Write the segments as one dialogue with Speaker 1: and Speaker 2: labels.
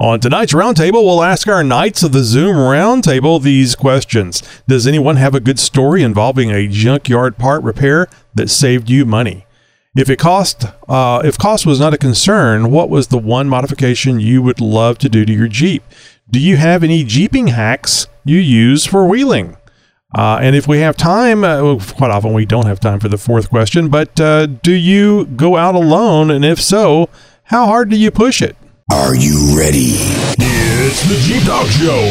Speaker 1: On tonight's roundtable, we'll ask our Knights of the Zoom roundtable these questions. Does anyone have a good story involving a junkyard part repair that saved you money? If it cost, uh, if cost was not a concern, what was the one modification you would love to do to your Jeep? Do you have any Jeeping hacks you use for wheeling? Uh, and if we have time, uh, quite often we don't have time for the fourth question, but uh, do you go out alone? And if so, how hard do you push it?
Speaker 2: Are you ready?
Speaker 3: It's the Jeep Talk Show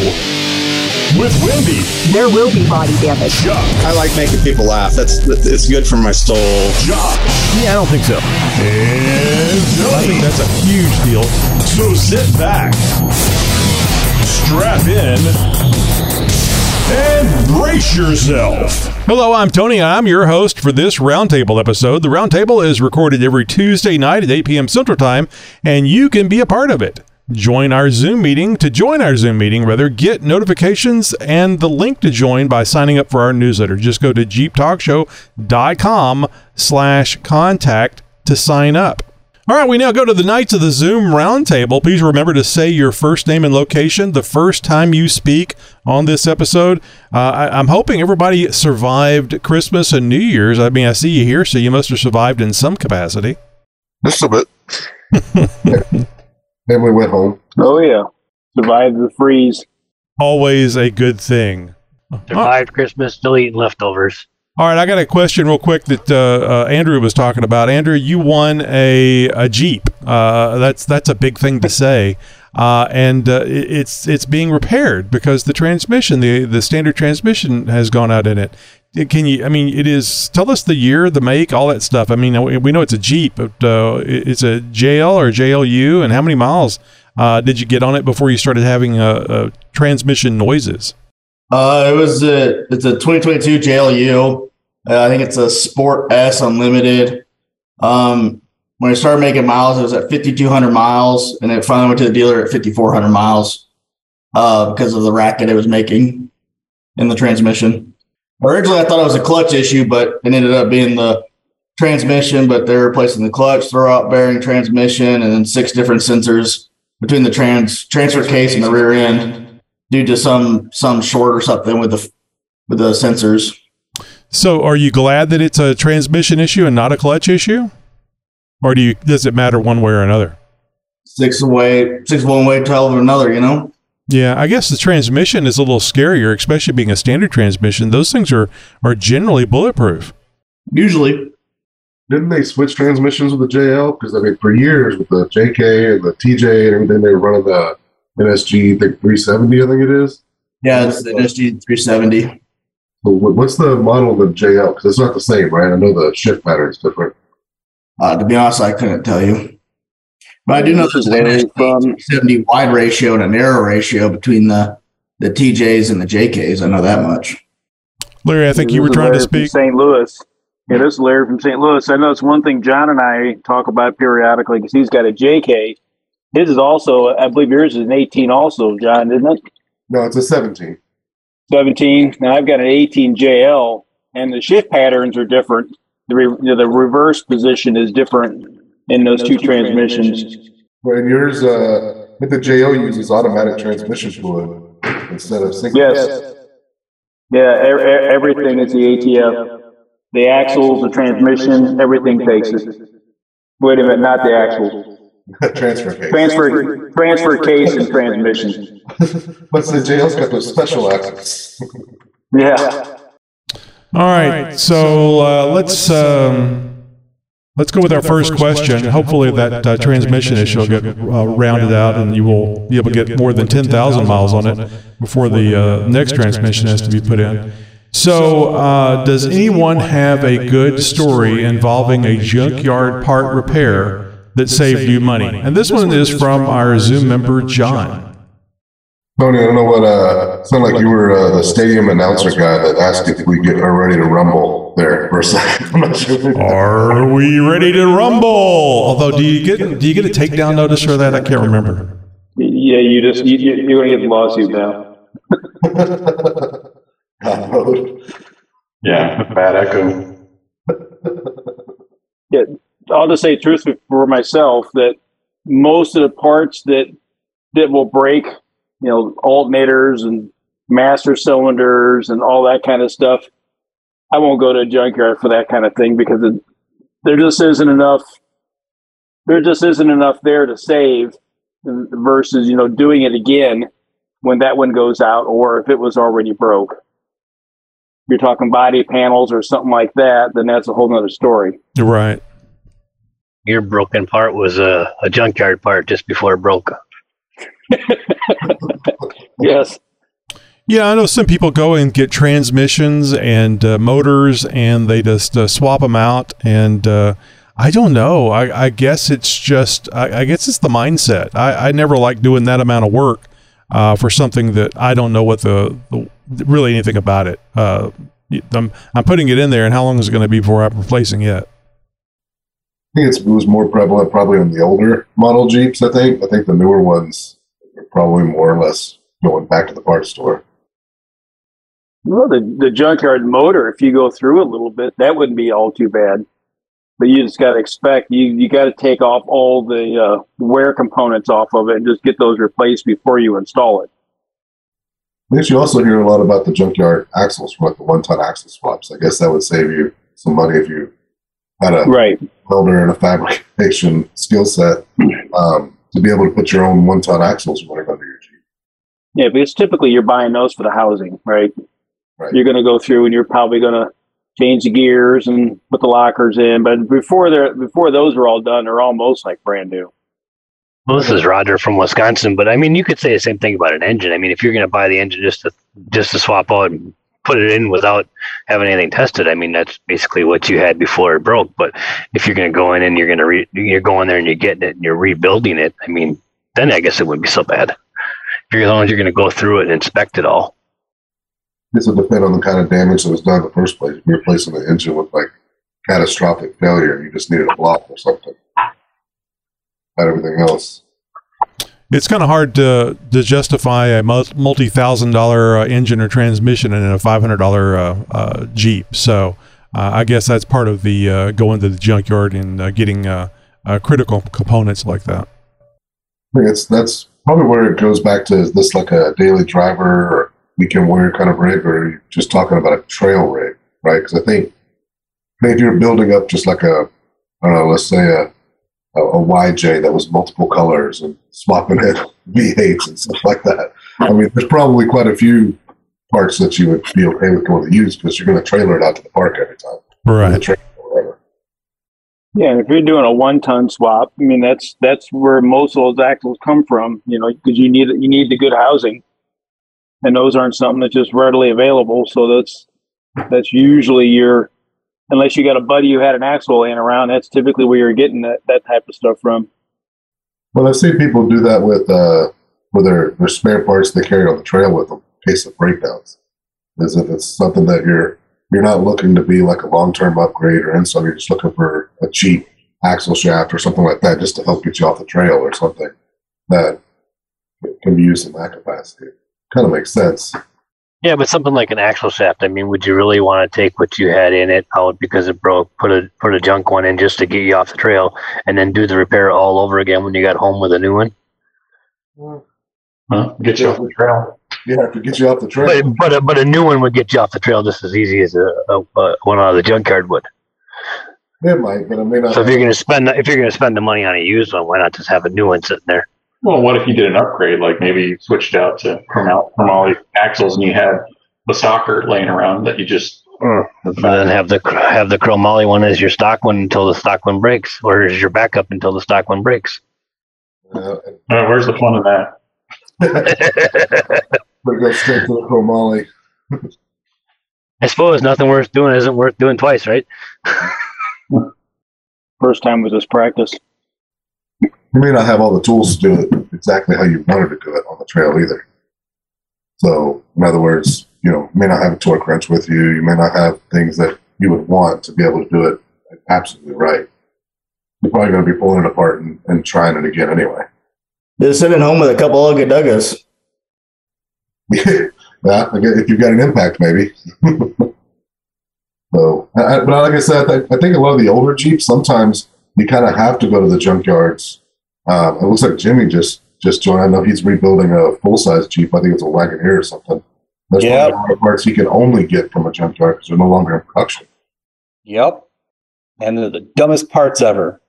Speaker 3: with Wendy,
Speaker 4: There will be body damage.
Speaker 3: Chuck,
Speaker 5: I like making people laugh. That's it's good for my soul.
Speaker 3: Josh,
Speaker 1: Yeah, I don't think so.
Speaker 3: and
Speaker 1: I think that's a huge deal.
Speaker 3: So sit back, strap in, and brace yourself.
Speaker 1: Hello, I'm Tony. I'm your host for this Roundtable episode. The Roundtable is recorded every Tuesday night at 8 p.m. Central Time, and you can be a part of it. Join our Zoom meeting. To join our Zoom meeting, rather, get notifications and the link to join by signing up for our newsletter. Just go to jeeptalkshow.com slash contact to sign up. All right, we now go to the Knights of the Zoom Roundtable. Please remember to say your first name and location the first time you speak on this episode. Uh, I, I'm hoping everybody survived Christmas and New Year's. I mean, I see you here, so you must have survived in some capacity.
Speaker 6: Just a bit. then we went home.
Speaker 7: Oh yeah, survived the freeze.
Speaker 1: Always a good thing.
Speaker 8: Survived Christmas, still eating leftovers.
Speaker 1: All right, I got a question real quick that uh, uh, Andrew was talking about. Andrew, you won a, a Jeep. Uh, that's that's a big thing to say, uh, and uh, it's it's being repaired because the transmission, the the standard transmission, has gone out in it. Can you? I mean, it is. Tell us the year, the make, all that stuff. I mean, we know it's a Jeep, but uh, it's a JL or JLU, and how many miles uh, did you get on it before you started having uh, uh, transmission noises?
Speaker 5: Uh, it was a it's a 2022 JLU. Uh, I think it's a Sport S Unlimited. Um, when I started making miles, it was at 5,200 miles, and it finally went to the dealer at 5,400 miles uh, because of the racket it was making in the transmission. Originally, I thought it was a clutch issue, but it ended up being the transmission. But they're replacing the clutch, throwout bearing, transmission, and then six different sensors between the trans transfer case and the rear end due to some some short or something with the with the sensors.
Speaker 1: So, are you glad that it's a transmission issue and not a clutch issue, or do you does it matter one way or another?
Speaker 5: Six away, six one way, twelve another. You know.
Speaker 1: Yeah, I guess the transmission is a little scarier, especially being a standard transmission. Those things are are generally bulletproof.
Speaker 5: Usually,
Speaker 6: Didn't they switch transmissions with the JL? Because I mean, for years with the JK and the TJ and everything, they were running the NSG, I think 370, I think it is.
Speaker 5: yeah, it's the NSG three seventy.
Speaker 6: What's the model of the JL? Because it's not the same, right? I know the shift pattern is different.
Speaker 5: Uh, to be honest, I couldn't tell you, but I do know there's an
Speaker 7: Very fun.
Speaker 5: Seventy wide ratio and a narrow ratio between the the TJs and the JKs. I know that much.
Speaker 1: Larry, I think you were trying to speak.
Speaker 7: St. Louis. Yeah, this is Larry from St. Louis. I know it's one thing John and I talk about periodically because he's got a JK. His is also, I believe yours is an 18 also, John, isn't it?
Speaker 6: No, it's a 17.
Speaker 7: 17. Now I've got an 18 JL, and the shift patterns are different. The, re, you know, the reverse position is different in those, two, transmissions.
Speaker 6: When yours, uh, I the JL uses automatic transmission fluid instead of synchronous.
Speaker 7: Yes. Yeah, e- e- everything is the ATF. The axles, the transmission, everything takes it. Wait a minute, not the axles.
Speaker 6: Transfer case.
Speaker 7: Transfer, transfer case and transmission.
Speaker 6: But the JL's got those special axles.
Speaker 7: Yeah.
Speaker 1: All right, so uh, let's um, let's go with our first question. Hopefully, that uh, transmission issue will get uh, rounded out, and you will be able to get more than ten thousand miles on it before the uh, next transmission has to be put in. So, uh, does anyone have a good story involving a junkyard part repair that saved you money? And this one is from our Zoom member John.
Speaker 6: Tony, I don't know what, uh, it sounded like you were uh, the stadium announcer guy that asked if we get are ready to rumble there for a second. I'm not sure.
Speaker 1: Are we ready to rumble? Although, do you get do you get a takedown notice for that? I can't remember.
Speaker 7: Yeah, you just, you, you- you're gonna get the lawsuit now.
Speaker 9: Yeah, bad echo.
Speaker 7: I'll just say truthfully for myself that most of the parts that that will break, you know, alternators and master cylinders and all that kind of stuff. I won't go to a junkyard for that kind of thing because it, there just isn't enough. There just isn't enough there to save versus you know doing it again when that one goes out or if it was already broke. You're talking body panels or something like that, then that's a whole nother story.
Speaker 1: Right.
Speaker 8: Your broken part was a, a junkyard part just before it broke.
Speaker 7: Yes.
Speaker 1: Yeah, I know some people go and get transmissions and uh, motors, and they just uh, swap them out. And uh, I don't know. I, I guess it's just. I, I guess it's the mindset. I, I never like doing that amount of work uh, for something that I don't know what the, the really anything about it. Uh, I'm I'm putting it in there, and how long is it going to be before I'm replacing it?
Speaker 6: I think it's, it was more prevalent probably on the older model Jeeps. I think. I think the newer ones are probably more or less going back to the parts store.
Speaker 7: Well, the, the junkyard motor, if you go through a little bit, that wouldn't be all too bad. But you just got to expect you you got to take off all the uh, wear components off of it and just get those replaced before you install it.
Speaker 6: I guess you also hear a lot about the junkyard axles from like the one ton axle swaps. I guess that would save you some money if you had a
Speaker 7: Right.
Speaker 6: welder and a fabrication skill set um, to be able to put your own one ton axles running under your Jeep.
Speaker 7: Yeah, because typically you're buying those for the housing, right?
Speaker 6: Right.
Speaker 7: You're going to go through and you're probably going to change the gears and put the lockers in. But before they're before those are all done, they're almost like brand new.
Speaker 8: Well, this is Roger from Wisconsin, but I mean, you could say the same thing about an engine. I mean, if you're going to buy the engine just to just to swap out and put it in without having anything tested, I mean, that's basically what you had before it broke. But if you're going to go in and you're going to re- you're going there and you're getting it and you're rebuilding it, I mean, then I guess it wouldn't be so bad. If you're long as you're going to go through it and inspect it all.
Speaker 6: This would depend on the kind of damage that was done in the first place. If you're replacing the engine with like catastrophic failure, you just needed a block or something. Not everything else.
Speaker 1: It's kind of hard to to justify a multi thousand dollar uh, engine or transmission in a five hundred dollar uh, uh, Jeep. So uh, I guess that's part of the uh, going to the junkyard and getting critical components like that.
Speaker 6: I it's that's probably where it goes back to is this like a daily driver or weekend warrior kind of rig, or are you just talking about a trail rig, right? Because I think I think if you're building up just like a I don't know, let's say a a, a YJ that was multiple colors and swapping in V8s and stuff like that. I mean, there's probably quite a few parts that you would be okay with going to use because you're going to trailer it out to the park every time.
Speaker 1: Right.
Speaker 6: trailer or whatever.
Speaker 7: Yeah, if you're doing a one-ton swap, I mean that's that's where most of those axles come from. You know, because you need you need the good housing, and those aren't something that's just readily available. So that's that's usually your unless you got a buddy who had an axle laying around. That's typically where you're getting that that type of stuff from.
Speaker 6: Well, I've seen people do that with uh, with their, their spare parts they carry on the trail with them in case of breakdowns. As if it's something that you're you're not looking to be like a long term upgrade or install. You're just looking for a cheap axle shaft or something like that just to help get you off the trail or something that can be used in that capacity. Kind of makes sense.
Speaker 8: Yeah, but something like an axle shaft. I mean, would you really want to take what you had in it out because it broke, put a put a junk one in just to get you off the trail, and then do the repair all over again when you got home with a new one?
Speaker 9: Huh? Get you off the trail.
Speaker 6: Yeah, to get you off the trail.
Speaker 8: But but a, but a new one would get you off the trail just as easy as a, a, a one out of the junkyard would.
Speaker 6: It might, but it may not.
Speaker 8: So if you're gonna spend if you're gonna spend the money on a used one, why not just have a new one sitting there?
Speaker 9: Well, what if you did an upgrade? Like maybe you switched out to chromal- chromoly axles and you had the stalker laying around that you just.
Speaker 8: And then have the have the chromoly one as your stock one until the stock one breaks, or as your backup until the stock one breaks.
Speaker 6: uh,
Speaker 9: Uh, where's the fun in that?
Speaker 6: but go straight to the chromoly.
Speaker 8: I suppose nothing worth doing isn't worth doing twice, right?
Speaker 7: First time was just practice.
Speaker 6: You may not have all the tools to do it exactly how you wanted to do it on the trail either. So, in other words, you know, you may not have a torque wrench with you. You may not have things that you would want to be able to do it absolutely right. You're probably going to be pulling it apart and, and trying it again anyway.
Speaker 5: Just sitting home with a couple of Duggas.
Speaker 6: yeah, I guess if you've got an impact, maybe. so, I, but like I said, I, I think a lot of the older Jeeps sometimes you kind of have to go to the junkyards. Um, it looks like Jimmy just just joined. I know he's rebuilding a full size Jeep. I think it's a Wagoneer or something. There's
Speaker 2: Yep.
Speaker 6: probably parts he can only get from a junkyard because they're no longer in production.
Speaker 2: Yep. And they're the dumbest parts ever.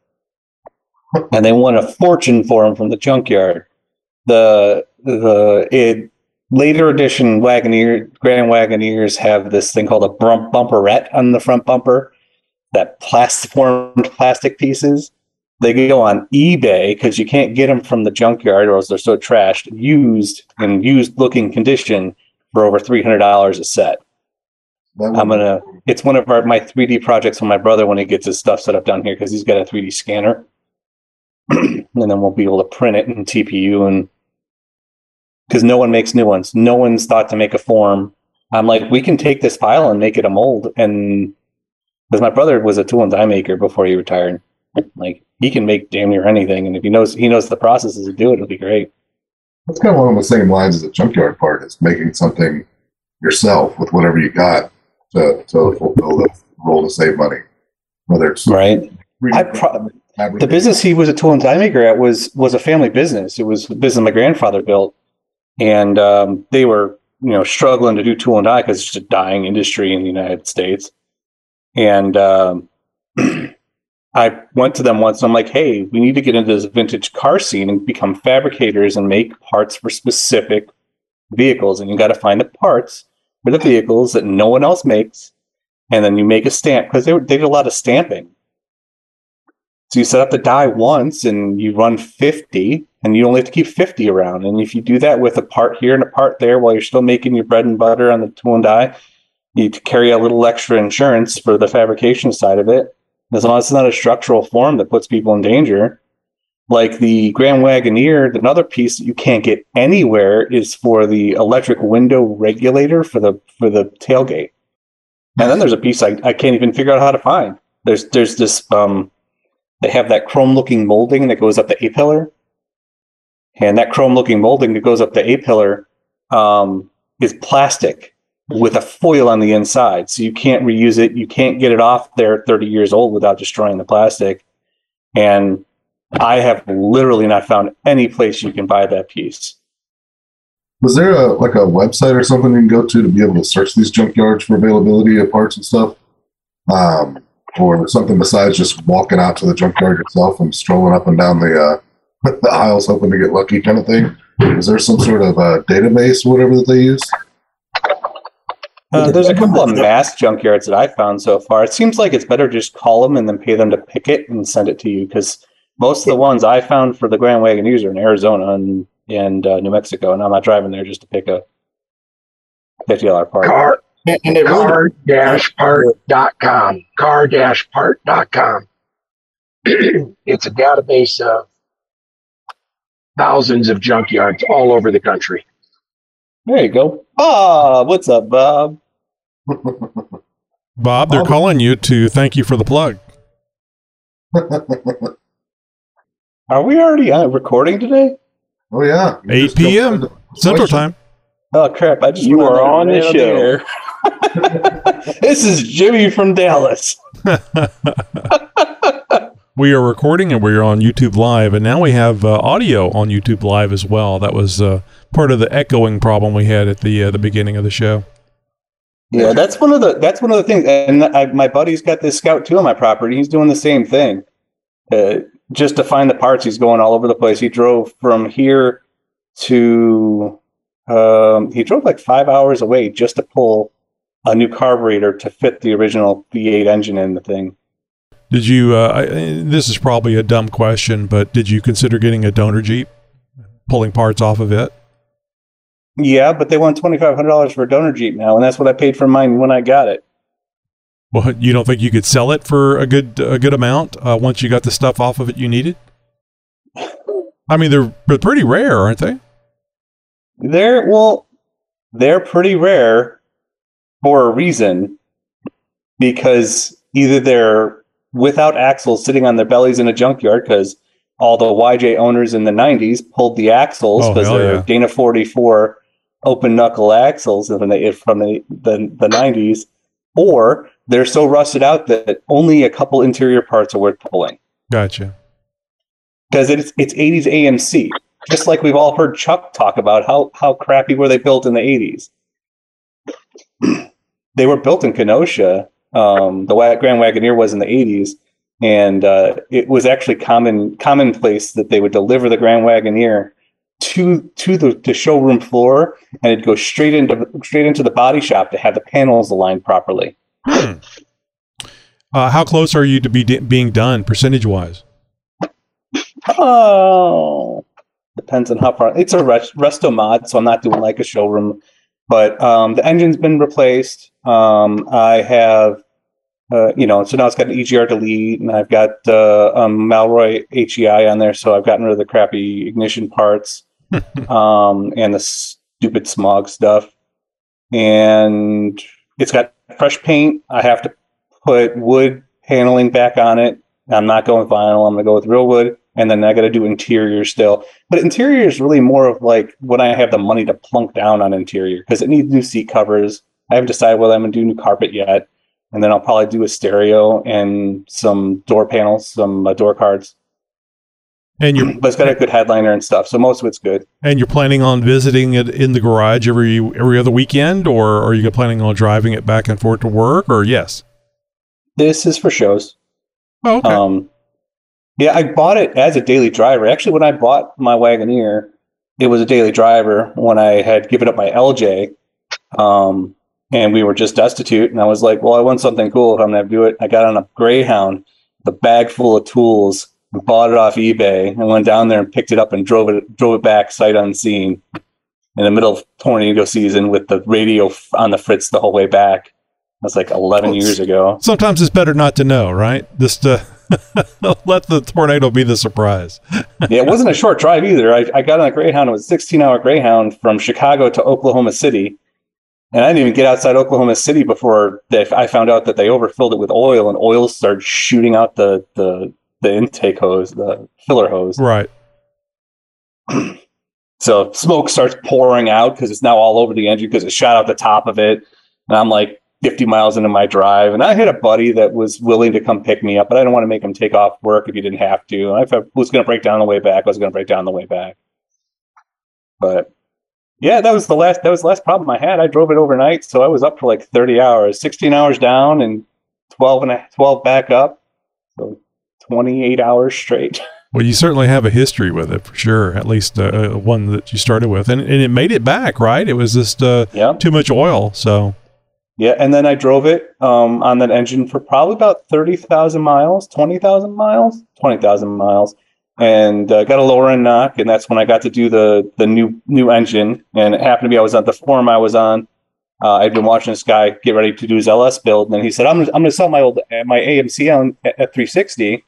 Speaker 2: And they want a fortune for them from the junkyard. The the it, later edition Wagoneer Grand Wagoneers have this thing called a bump, bumperette on the front bumper. That plastic formed plastic pieces. They go on eBay because you can't get them from the junkyard or else they're so trashed. Used in used looking condition for over three hundred dollars a set. I'm gonna. It's one of our my 3D projects for my brother when he gets his stuff set up down here because he's got a 3D scanner, and then we'll be able to print it in TPU and because no one makes new ones. No one's thought to make a form. I'm like, we can take this file and make it a mold, and because my brother was a tool and die maker before he retired, like he can make damn near anything, and if he knows he knows the processes to do it, it'll be great.
Speaker 6: That's kind of along the same lines as the junkyard part is making something yourself with whatever you got to, to fulfill the role to save money. Whether it's
Speaker 2: Right. I pro- the business he was a tool and die maker at was was a family business. It was a business my grandfather built, and um, they were you know struggling to do tool and die because it's just a dying industry in the United States. And um, I went to them once. And I'm like, hey, we need to get into this vintage car scene and become fabricators and make parts for specific vehicles. And you got to find the parts for the vehicles that no one else makes, and then you make a stamp because they, they did a lot of stamping. So you set up the die once and you run 50 and you only have to keep 50 around. And if you do that with a part here and a part there while you're still making your bread and butter on the tool and die, you need to carry a little extra insurance for the fabrication side of it. As long as it's not a structural form that puts people in danger. Like the Grand Wagoneer, another piece that you can't get anywhere is for the electric window regulator for the for the tailgate. And then there's a piece I, I can't even figure out how to find. There's there's this um they have that chrome looking molding that goes up the A pillar. And that chrome looking molding that goes up the A pillar um, is plastic with a foil on the inside. So you can't reuse it. You can't get it off there 30 years old without destroying the plastic. And I have literally not found any place you can buy that piece.
Speaker 6: Was there a like a website or something you can go to to be able to search these junkyards for availability of parts and stuff? Um, or something besides just walking out to the junkyard yourself and strolling up and down the uh, the aisles hoping to get lucky kind of thing? Is there some sort of uh, database, whatever that they use?
Speaker 2: Uh, there's a couple of mass junkyards that I found so far. It seems like it's better just call them and then pay them to pick it and send it to you because most of the ones I found for the Grand Wagoneers are in Arizona and, and uh, New Mexico, and I'm not driving there just to pick a fifty dollar part.
Speaker 4: Car
Speaker 5: And, and it really
Speaker 4: car-part.com. Car-part.com. it's a database of thousands of junkyards all over the country.
Speaker 2: There you go, Bob. What's up, Bob?
Speaker 1: Bob, they're calling you to thank you for the plug.
Speaker 2: Are we already uh, recording today?
Speaker 6: Oh yeah, You
Speaker 1: 8
Speaker 6: just jumped
Speaker 1: p.m.
Speaker 6: into-
Speaker 1: Central Time.
Speaker 2: Oh crap! I just
Speaker 7: You
Speaker 2: went
Speaker 7: are on the
Speaker 2: out
Speaker 7: show.
Speaker 2: air. this is Jimmy from Dallas.
Speaker 1: We are recording and we're on YouTube Live, and now we have uh, audio on YouTube Live as well. That was uh, part of the echoing problem we had at the uh, the beginning of the show.
Speaker 2: Yeah, that's one of the that's one of the things. And I, my buddy's got this scout too on my property. He's doing the same thing. Uh, just to find the parts, he's going all over the place. He drove from here to um, he drove like five hours away just to pull a new carburetor to fit the original V8 engine in the thing.
Speaker 1: Did you? Uh, I, this is probably a dumb question, but did you consider getting a donor Jeep, pulling parts off of it?
Speaker 2: Yeah, but they want twenty five hundred dollars for a donor Jeep now, and that's what I paid for mine when I got it.
Speaker 1: Well, you don't think you could sell it for a good a good amount uh, once you got the stuff off of it you needed? I mean, they're they're pretty rare, aren't they?
Speaker 2: They're well, they're pretty rare for a reason because either they're without axles sitting on their bellies in a junkyard because all the YJ owners in the 90s pulled the axles
Speaker 1: Oh,
Speaker 2: because
Speaker 1: hell
Speaker 2: they're
Speaker 1: yeah.
Speaker 2: Dana 44 open knuckle axles from the from the, the, the 90s, or they're so rusted out that only a couple interior parts are worth pulling
Speaker 1: Gotcha.
Speaker 2: because it's it's 80s AMC. just like we've all heard Chuck talk about how how crappy were they built in the eighties. they were built in Kenosha. Um, the Grand Wagoneer was in the eighties, and uh, it was actually common commonplace that they would deliver the Grand Wagoneer to to the, the showroom floor, and it'd go straight into straight into the body shop to have the panels aligned properly.
Speaker 1: Hmm. Uh, how close are you to be being done percentage wise?
Speaker 2: Oh, depends on how far. It's a rest, resto mod, so I'm not doing like a showroom. But um, the engine's been replaced. Um, I have, uh, you know, so now it's got an EGR delete, and I've got uh, um, Mallory HEI on there, so I've gotten rid of the crappy ignition parts um, and the stupid smog stuff. And it's got fresh paint. I have to put wood paneling back on it. I'm not going vinyl. I'm going to go with real wood. And then I got to do interior still. But interior is really more of like when I have the money to plunk down on interior because it needs new seat covers. I haven't decided whether I'm going to do new carpet yet. And then I'll probably do a stereo and some door panels, some uh, door cards.
Speaker 1: And you're,
Speaker 2: but it's got a good headliner and stuff, so most of it's good.
Speaker 1: And you're planning on visiting it in the garage every every other weekend, or are you planning on driving it back and forth to work? Or yes,
Speaker 2: this is for shows.
Speaker 1: Oh, okay.
Speaker 2: Um, yeah, I bought it as a daily driver. Actually, when I bought my Wagoneer, it was a daily driver when I had given up my LJ. Um, and we were just destitute. And I was like, well, I want something cool if I'm going to do it. I got on a Greyhound, the bag full of tools, bought it off eBay, and went down there and picked it up and drove it drove it back sight unseen in the middle of tornado season with the radio on the fritz the whole way back. That's like 11 well, years ago.
Speaker 1: Sometimes it's better not to know, right? Just uh, let the tornado be the surprise.
Speaker 2: yeah, it wasn't a short drive either. I, I got on a Greyhound. It was a 16 hour Greyhound from Chicago to Oklahoma City. And I didn't even get outside Oklahoma City before they, I found out that they overfilled it with oil and oil started shooting out the, the, the intake hose, the filler hose.
Speaker 1: Right.
Speaker 2: so smoke starts pouring out because it's now all over the engine because it shot out the top of it. And I'm like, 50 miles into my drive. And I had a buddy that was willing to come pick me up, but I didn't want to make him take off work if he didn't have to. And if I was going to break down the way back, I was going to break down the way back. But yeah, that was the last, that was the last problem I had. I drove it overnight. So I was up for like 30 hours, 16 hours down and 12 and a, 12 back up. So 28 hours straight.
Speaker 1: Well, you certainly have a history with it for sure. At least uh, uh, one that you started with, and, and it made it back, right? It was just uh, yep. too much oil. So
Speaker 2: yeah, and then I drove it um, on that engine for probably about thirty thousand miles, twenty thousand miles, twenty thousand miles, and uh, got a lower end knock, and that's when I got to do the the new new engine. And it happened to be I was on the forum I was on. Uh, I'd been watching this guy get ready to do his LS build, and he said, "I'm I'm going to sell my old my AMC on at 360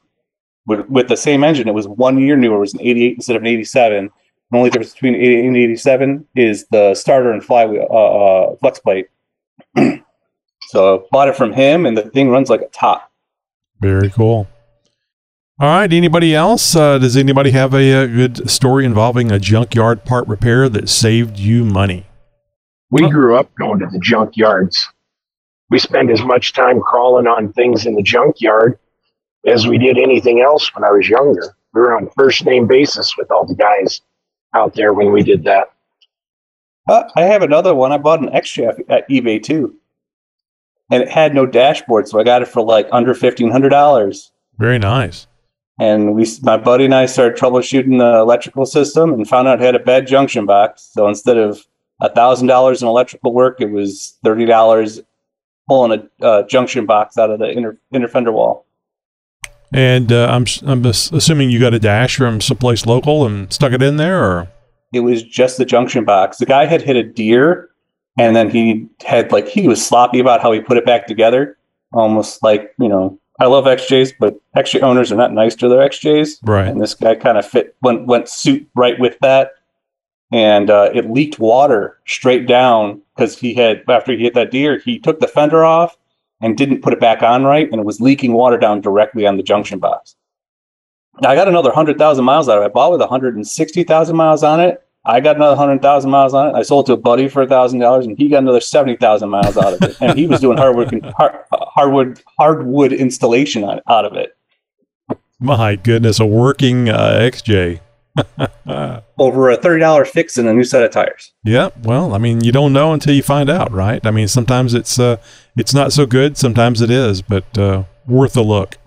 Speaker 2: with with the same engine. It was one year newer. It was an 88 instead of an 87. The only difference between 88 and 87 is the starter and flywheel uh, uh, flex plate." so bought it from him, and the thing runs like a top.
Speaker 1: Very cool. All right. Anybody else? Uh, does anybody have a, a, good story involving a junkyard part repair that saved you money?
Speaker 4: We grew up going to the junkyards. We spent as much time crawling on things in the junkyard as we did anything else when I was younger. We were on first name basis with all the guys out there when we did that.
Speaker 2: Uh, I have another one. I bought an extra at eBay too, and it had no dashboard, so I got it for like under fifteen hundred dollars.
Speaker 1: Very nice.
Speaker 2: And we, my buddy and I, started troubleshooting the electrical system and found out it had a bad junction box. So instead of a thousand dollars in electrical work, it was thirty dollars pulling a uh, junction box out of the inner inner fender wall.
Speaker 1: And uh, I'm I'm assuming you got a dash from someplace local and stuck it in there, or
Speaker 2: it was just the junction box. The guy had hit a deer, and then he had like he was sloppy about how he put it back together, almost like you know. I love XJs, but XJ owners are not nice to their XJs.
Speaker 1: Right.
Speaker 2: And this guy kind of fit went went suit right with that, and uh, it leaked water straight down because he had after he hit that deer, he took the fender off and didn't put it back on right, and it was leaking water down directly on the junction box. Now, I got another 100,000 miles out of it. I bought with 160,000 miles on it. I got another 100,000 miles on it. I sold it to a buddy for a $1,000 and he got another 70,000 miles out of it. and he was doing hardwood, hard, hardwood, hardwood installation on, out of it.
Speaker 1: My goodness, a working uh, XJ.
Speaker 2: over a thirty dollar fix and a new set of tires.
Speaker 1: Yeah, well, I mean, you don't know until you find out, right? I mean, sometimes it's uh, it's not so good, sometimes it is, but uh, worth a look.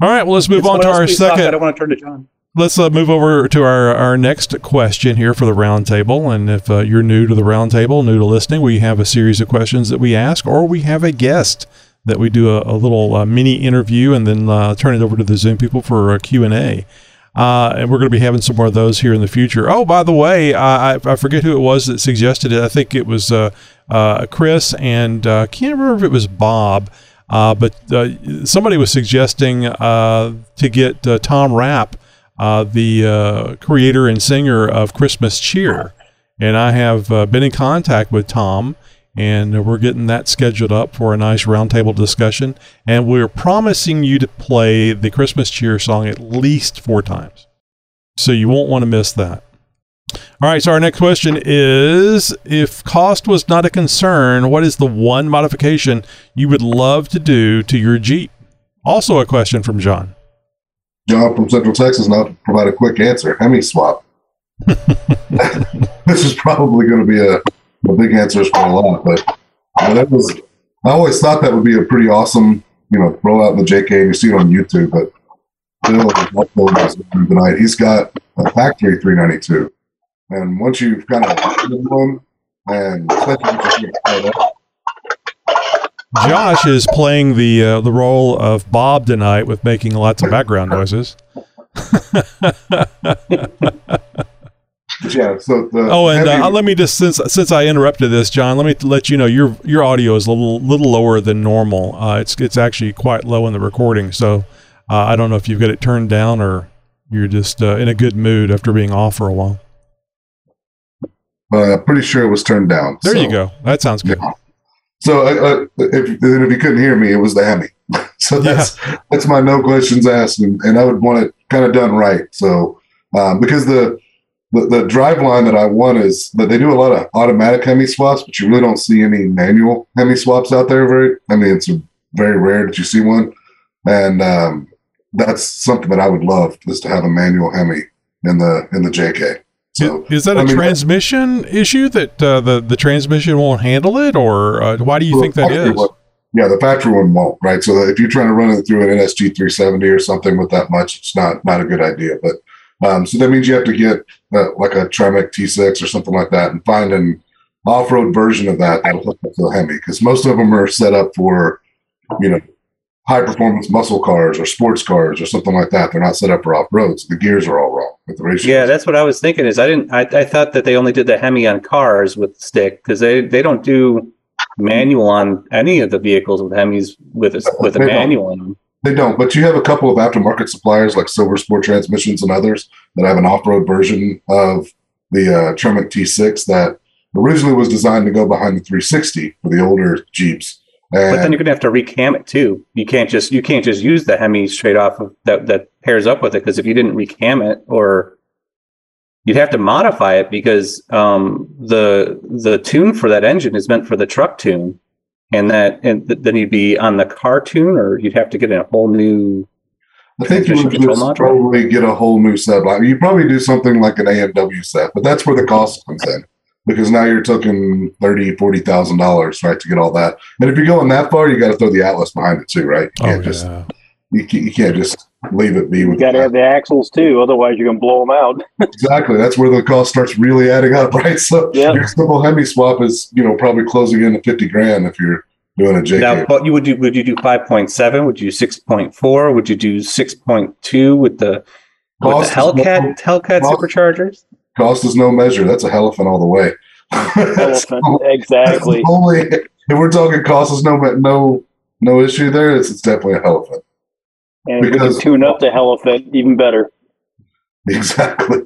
Speaker 1: All right, well, let's move on to our second.
Speaker 2: I don't want to turn to John.
Speaker 1: Let's uh, move over to our, our next question here for the roundtable. And if uh, you're new to the roundtable, new to listening, we have a series of questions that we ask, or we have a guest that we do a, a little uh, mini interview and then uh, turn it over to the Zoom people for a Q&A. Uh, and we're going to be having some more of those here in the future. Oh, by the way, I, I forget who it was that suggested it. I think it was uh, Chris, and I can't remember if it was Bob. But somebody was suggesting to get Tom Rapp, Uh, the uh, creator and singer of Christmas Cheer. And I have uh, been in contact with Tom, and we're getting that scheduled up for a nice roundtable discussion. And we're promising you to play the Christmas cheer song at least four times. So you won't want to miss that. All right, so our next question is If cost was not a concern, what is the one modification you would love to do to your Jeep? Also, a question from John.
Speaker 6: John from Central Texas, and I'll provide a quick answer Hemi swap. this is probably going to be a a big answer for a lot. But that was I always thought that would be a pretty awesome, you know, roll out in the JK and you see it on YouTube. But Bill tonight, he's got a factory 392, and once you've kind of one and
Speaker 1: Josh is playing the uh, the role of Bob tonight with making lots of background noises.
Speaker 6: yeah. So the
Speaker 1: oh, and uh, let me just since since I interrupted this, John, let me let you know your your audio is a little little lower than normal. Uh, it's it's actually quite low in the recording, so uh, I don't know if you've got it turned down or you're just uh, in a good mood after being off for a while.
Speaker 6: Uh, pretty sure it was turned down.
Speaker 1: There so. you go. That sounds good. Yeah.
Speaker 6: So uh, if if you couldn't hear me, it was the Hemi. so that's yeah. that's my no questions asked, and, and I would want it kind of done right. So um, because the the, the drive line that I want is that they do a lot of automatic Hemi swaps, but you really don't see any manual Hemi swaps out there. Very, I mean, it's very rare that you see one, and um, that's something that I would love is to have a manual Hemi in the in the JK.
Speaker 1: So, is that a I mean, transmission issue that uh, the the transmission won't handle it, or uh, why do you think that is?
Speaker 6: One, yeah, the factory one won't, right? So if you're trying to run it through an NSG 370 or something with that much, it's not not a good idea. But um, so that means you have to get uh, like a Tremec T6 or something like that and find an off-road version of that that'll hook up to the Hemi because most of them are set up for, you know, high performance muscle cars or sports cars or something like that. They're not set up for off roads. The gears are all wrong with the ratio.
Speaker 2: Yeah, that's what I was thinking. Is I didn't. I, I thought that they only did the Hemi on cars with stick because they they don't do manual on any of the vehicles with Hemis with a, with a manual on them.
Speaker 6: They don't, but you have a couple of aftermarket suppliers like Silver Sport Transmissions and others that have an off-road version of the uh, Tremec T6 that originally was designed to go behind the 360 for the older Jeeps.
Speaker 2: And but then you're gonna have to recam it too. You can't just you can't just use the Hemi straight off of that that pairs up with it because if you didn't recam it or you'd have to modify it because um, the the tune for that engine is meant for the truck tune and that and th- then you'd be on the car tune, or you'd have to get a whole new.
Speaker 6: I think you would just probably get a whole new set. You probably do something like an AMW set, but that's where the cost comes in because now you're talking thirty, forty thousand dollars, right, to get all that. And if you're going that far, you got to throw the Atlas behind it too, right? You oh, can't oh, just yeah. you, can't, you can't just leave it be.
Speaker 7: You got to have the axles too, otherwise you're going to blow them out.
Speaker 6: exactly, that's where the cost starts really adding up, right? So yep. your simple Hemi swap is you know probably closing in to fifty grand if you're doing a JK.
Speaker 2: Now, but you would do would you do five point seven? Would you do six point four? Would you do six point two with the with the Hellcat no, Hellcat cost, superchargers?
Speaker 6: Cost is no measure. That's a elephant all the way.
Speaker 7: Elephant, exactly.
Speaker 6: Only if we're talking cost is no no no issue there. It's, it's definitely a elephant.
Speaker 7: And because, we can tune up the elephant even better.
Speaker 6: Exactly.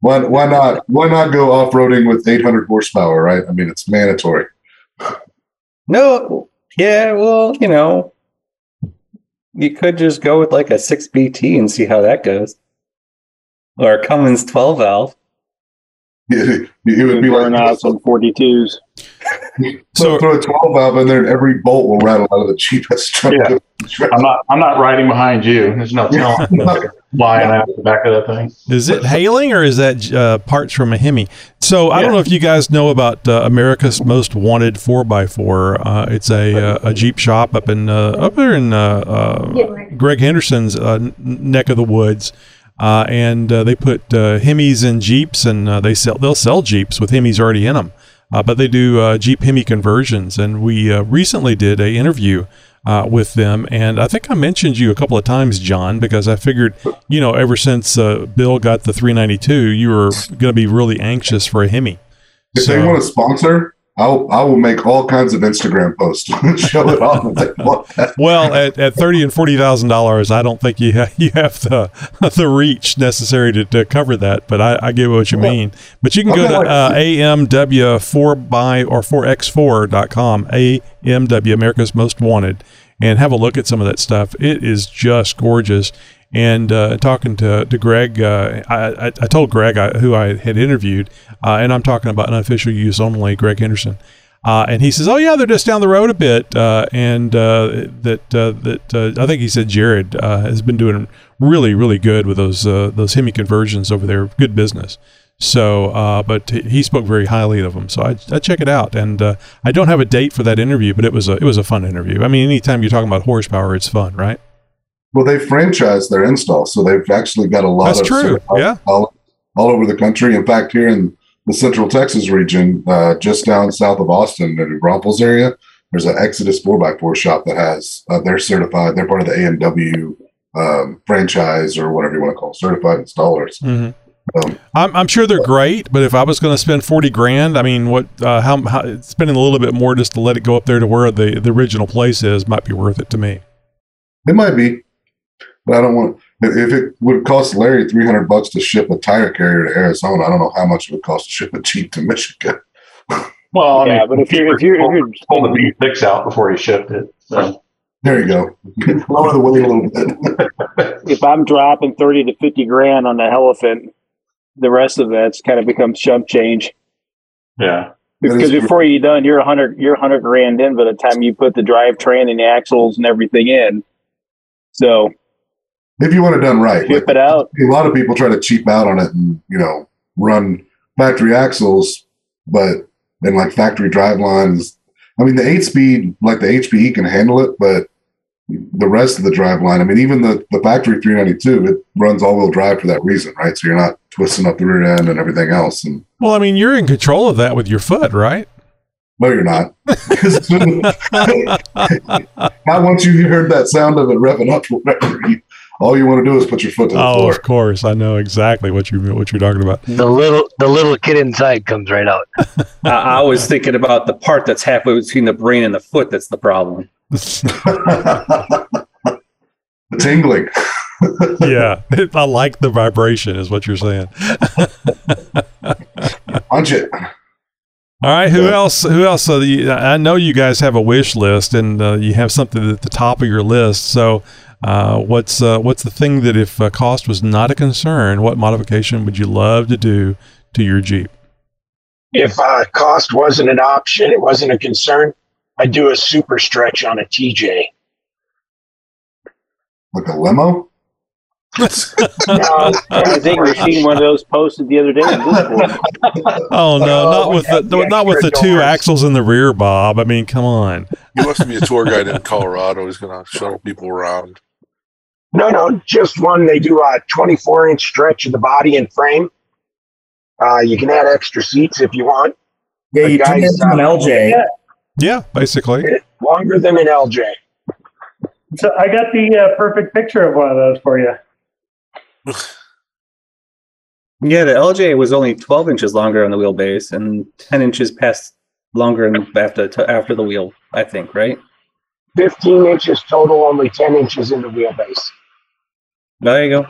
Speaker 6: Why, why not? Why not go off roading with 800 horsepower? Right? I mean, it's mandatory.
Speaker 2: No, yeah, well, you know, you could just go with like a 6BT and see how that goes. Or a Cummins 12 valve.
Speaker 6: It, it would be
Speaker 7: burn like out some 42s.
Speaker 6: so throw a 12 valve in there and every bolt will rattle out of the cheapest truck.
Speaker 9: Yeah. I'm not I'm not riding behind you. There's no telling. flying out the back of that thing.
Speaker 1: Is it hailing or is that uh, parts from a Hemi? So I don't know if you guys know about uh, America's Most Wanted 4x4. Uh, it's a, uh, a Jeep shop up in uh, up there in uh, uh, Greg Henderson's uh, neck of the woods. Uh, and uh, they put uh, Hemis in Jeeps, and uh, they sell they'll sell Jeeps with Hemis already in them. Uh, but they do uh, Jeep Hemi conversions, and we uh, recently did a interview uh, with them, and I think I mentioned you a couple of times, John, because I figured, you know, ever since uh, Bill got the 392, you were going to be really anxious for a Hemi.
Speaker 6: If they want to sponsor, I'll I will make all kinds of Instagram posts and show it off.
Speaker 1: Well, at, at thirty and forty thousand dollars, I don't think you ha- you have the the reach necessary to, to cover that. But I, I get what you mean. But you can go to uh, AMW four by or four x four dot com AMW America's Most Wanted and have a look at some of that stuff. It is just gorgeous. And uh, talking to to Greg, uh, I, I I told Greg I, who I had interviewed, uh, and I'm talking about an unofficial use only. Greg Henderson. Uh, and he says, "Oh yeah, they're just down the road a bit." Uh, and uh, that uh, that uh, I think he said Jared uh, has been doing really really good with those uh, those Hemi conversions over there. Good business. So, uh, but he he spoke very highly of them. So I, I check it out, and uh, I don't have a date for that interview, but it was a it was a fun interview. I mean, anytime you're talking about horsepower, it's fun, right?
Speaker 6: Well, they franchise their install, so they've actually got a lot
Speaker 1: That's
Speaker 6: of
Speaker 1: true, yeah.
Speaker 6: all, all over the country. In fact, here in the Central Texas region, uh, just down south of Austin, in the Rumples area, there's an Exodus 4x4 shop that has uh, they're certified. They're part of the AMW um, franchise or whatever you want to call it, certified installers.
Speaker 1: Mm-hmm.
Speaker 6: Um,
Speaker 1: I'm, I'm sure they're great, but if I was going to spend forty grand, I mean, what uh, how, how spending a little bit more just to let it go up there to where the the original place is might be worth it to me.
Speaker 6: It might be, but I don't want. If if it would cost Larry three hundred bucks to ship a tire carrier to Arizona, I don't know how much it would cost to ship a Jeep to Michigan.
Speaker 9: Well, I
Speaker 7: Yeah,
Speaker 9: mean,
Speaker 7: but if you're- if you're- if you're-
Speaker 9: pull the V6 out before you shipped it. So
Speaker 6: There you go. Lower the weight a little bit.
Speaker 7: if I'm dropping thirty to fifty grand on the elephant, the rest of that's kind of becomes chump change.
Speaker 9: yeah,
Speaker 7: Because before you're done, you're a hundred you're a hundred grand in by the time you put the drivetrain and the axles and everything in. So
Speaker 6: if you want it done right,
Speaker 7: flip
Speaker 6: like,
Speaker 7: it out.
Speaker 6: a lot of people try to cheap out on it and you know run factory axles, but and like factory drive lines. I mean, the eight speed, like the HPE, can handle it, but the rest of the drive line, I mean, even the the factory 392, it runs all wheel drive for that reason, right? So you're not twisting up the rear end and everything else. And
Speaker 1: Well, I mean, you're in control of that with your foot, right?
Speaker 6: no, you're not. not once you heard that sound of it revving up, whatever, you, all you want to do is put your foot to the
Speaker 1: Oh,
Speaker 6: floor.
Speaker 1: of course, I know exactly what you what you're talking about.
Speaker 8: The little the little kid inside comes right out.
Speaker 2: I, I was thinking about the part that's halfway between the brain and the foot. That's the problem.
Speaker 6: the tingling.
Speaker 1: yeah, I like the vibration, is what you're saying.
Speaker 6: Punch it.
Speaker 1: All right, who else? Who else? Uh, you, I know you guys have a wish list, and uh, you have something at the top of your list. So, uh, what's uh, what's the thing that if uh, cost was not a concern, what modification would you love to do to your Jeep?
Speaker 4: If uh, cost wasn't an option, it wasn't a concern, I'd do a super stretch on a TJ.
Speaker 6: Like a limo?
Speaker 4: No,
Speaker 7: I think we've seen one of those posted the other day.
Speaker 1: Oh no,
Speaker 4: Oh,
Speaker 1: not with the,
Speaker 4: the
Speaker 1: not with the two
Speaker 4: doors.
Speaker 1: axles in the rear, Bob. I mean, come on.
Speaker 10: He wants to be a tour guide in Colorado. He's going to shuttle people around.
Speaker 4: No, no, just one. They do a 24 inch stretch of the body and frame. Uh, you can add extra seats if you want.
Speaker 5: Yeah, you
Speaker 4: The
Speaker 5: turn it into an
Speaker 4: uh,
Speaker 5: LJ.
Speaker 4: Yeah,
Speaker 1: Yeah, basically.
Speaker 4: longer than an LJ.
Speaker 11: So I got the uh, perfect picture of one of those for you.
Speaker 2: Yeah, the LJ was only 12 inches longer on the wheelbase and 10 inches past longer in, after after the wheel. I think, right?
Speaker 4: 15 inches total, only 10 inches in the wheelbase.
Speaker 2: There you go.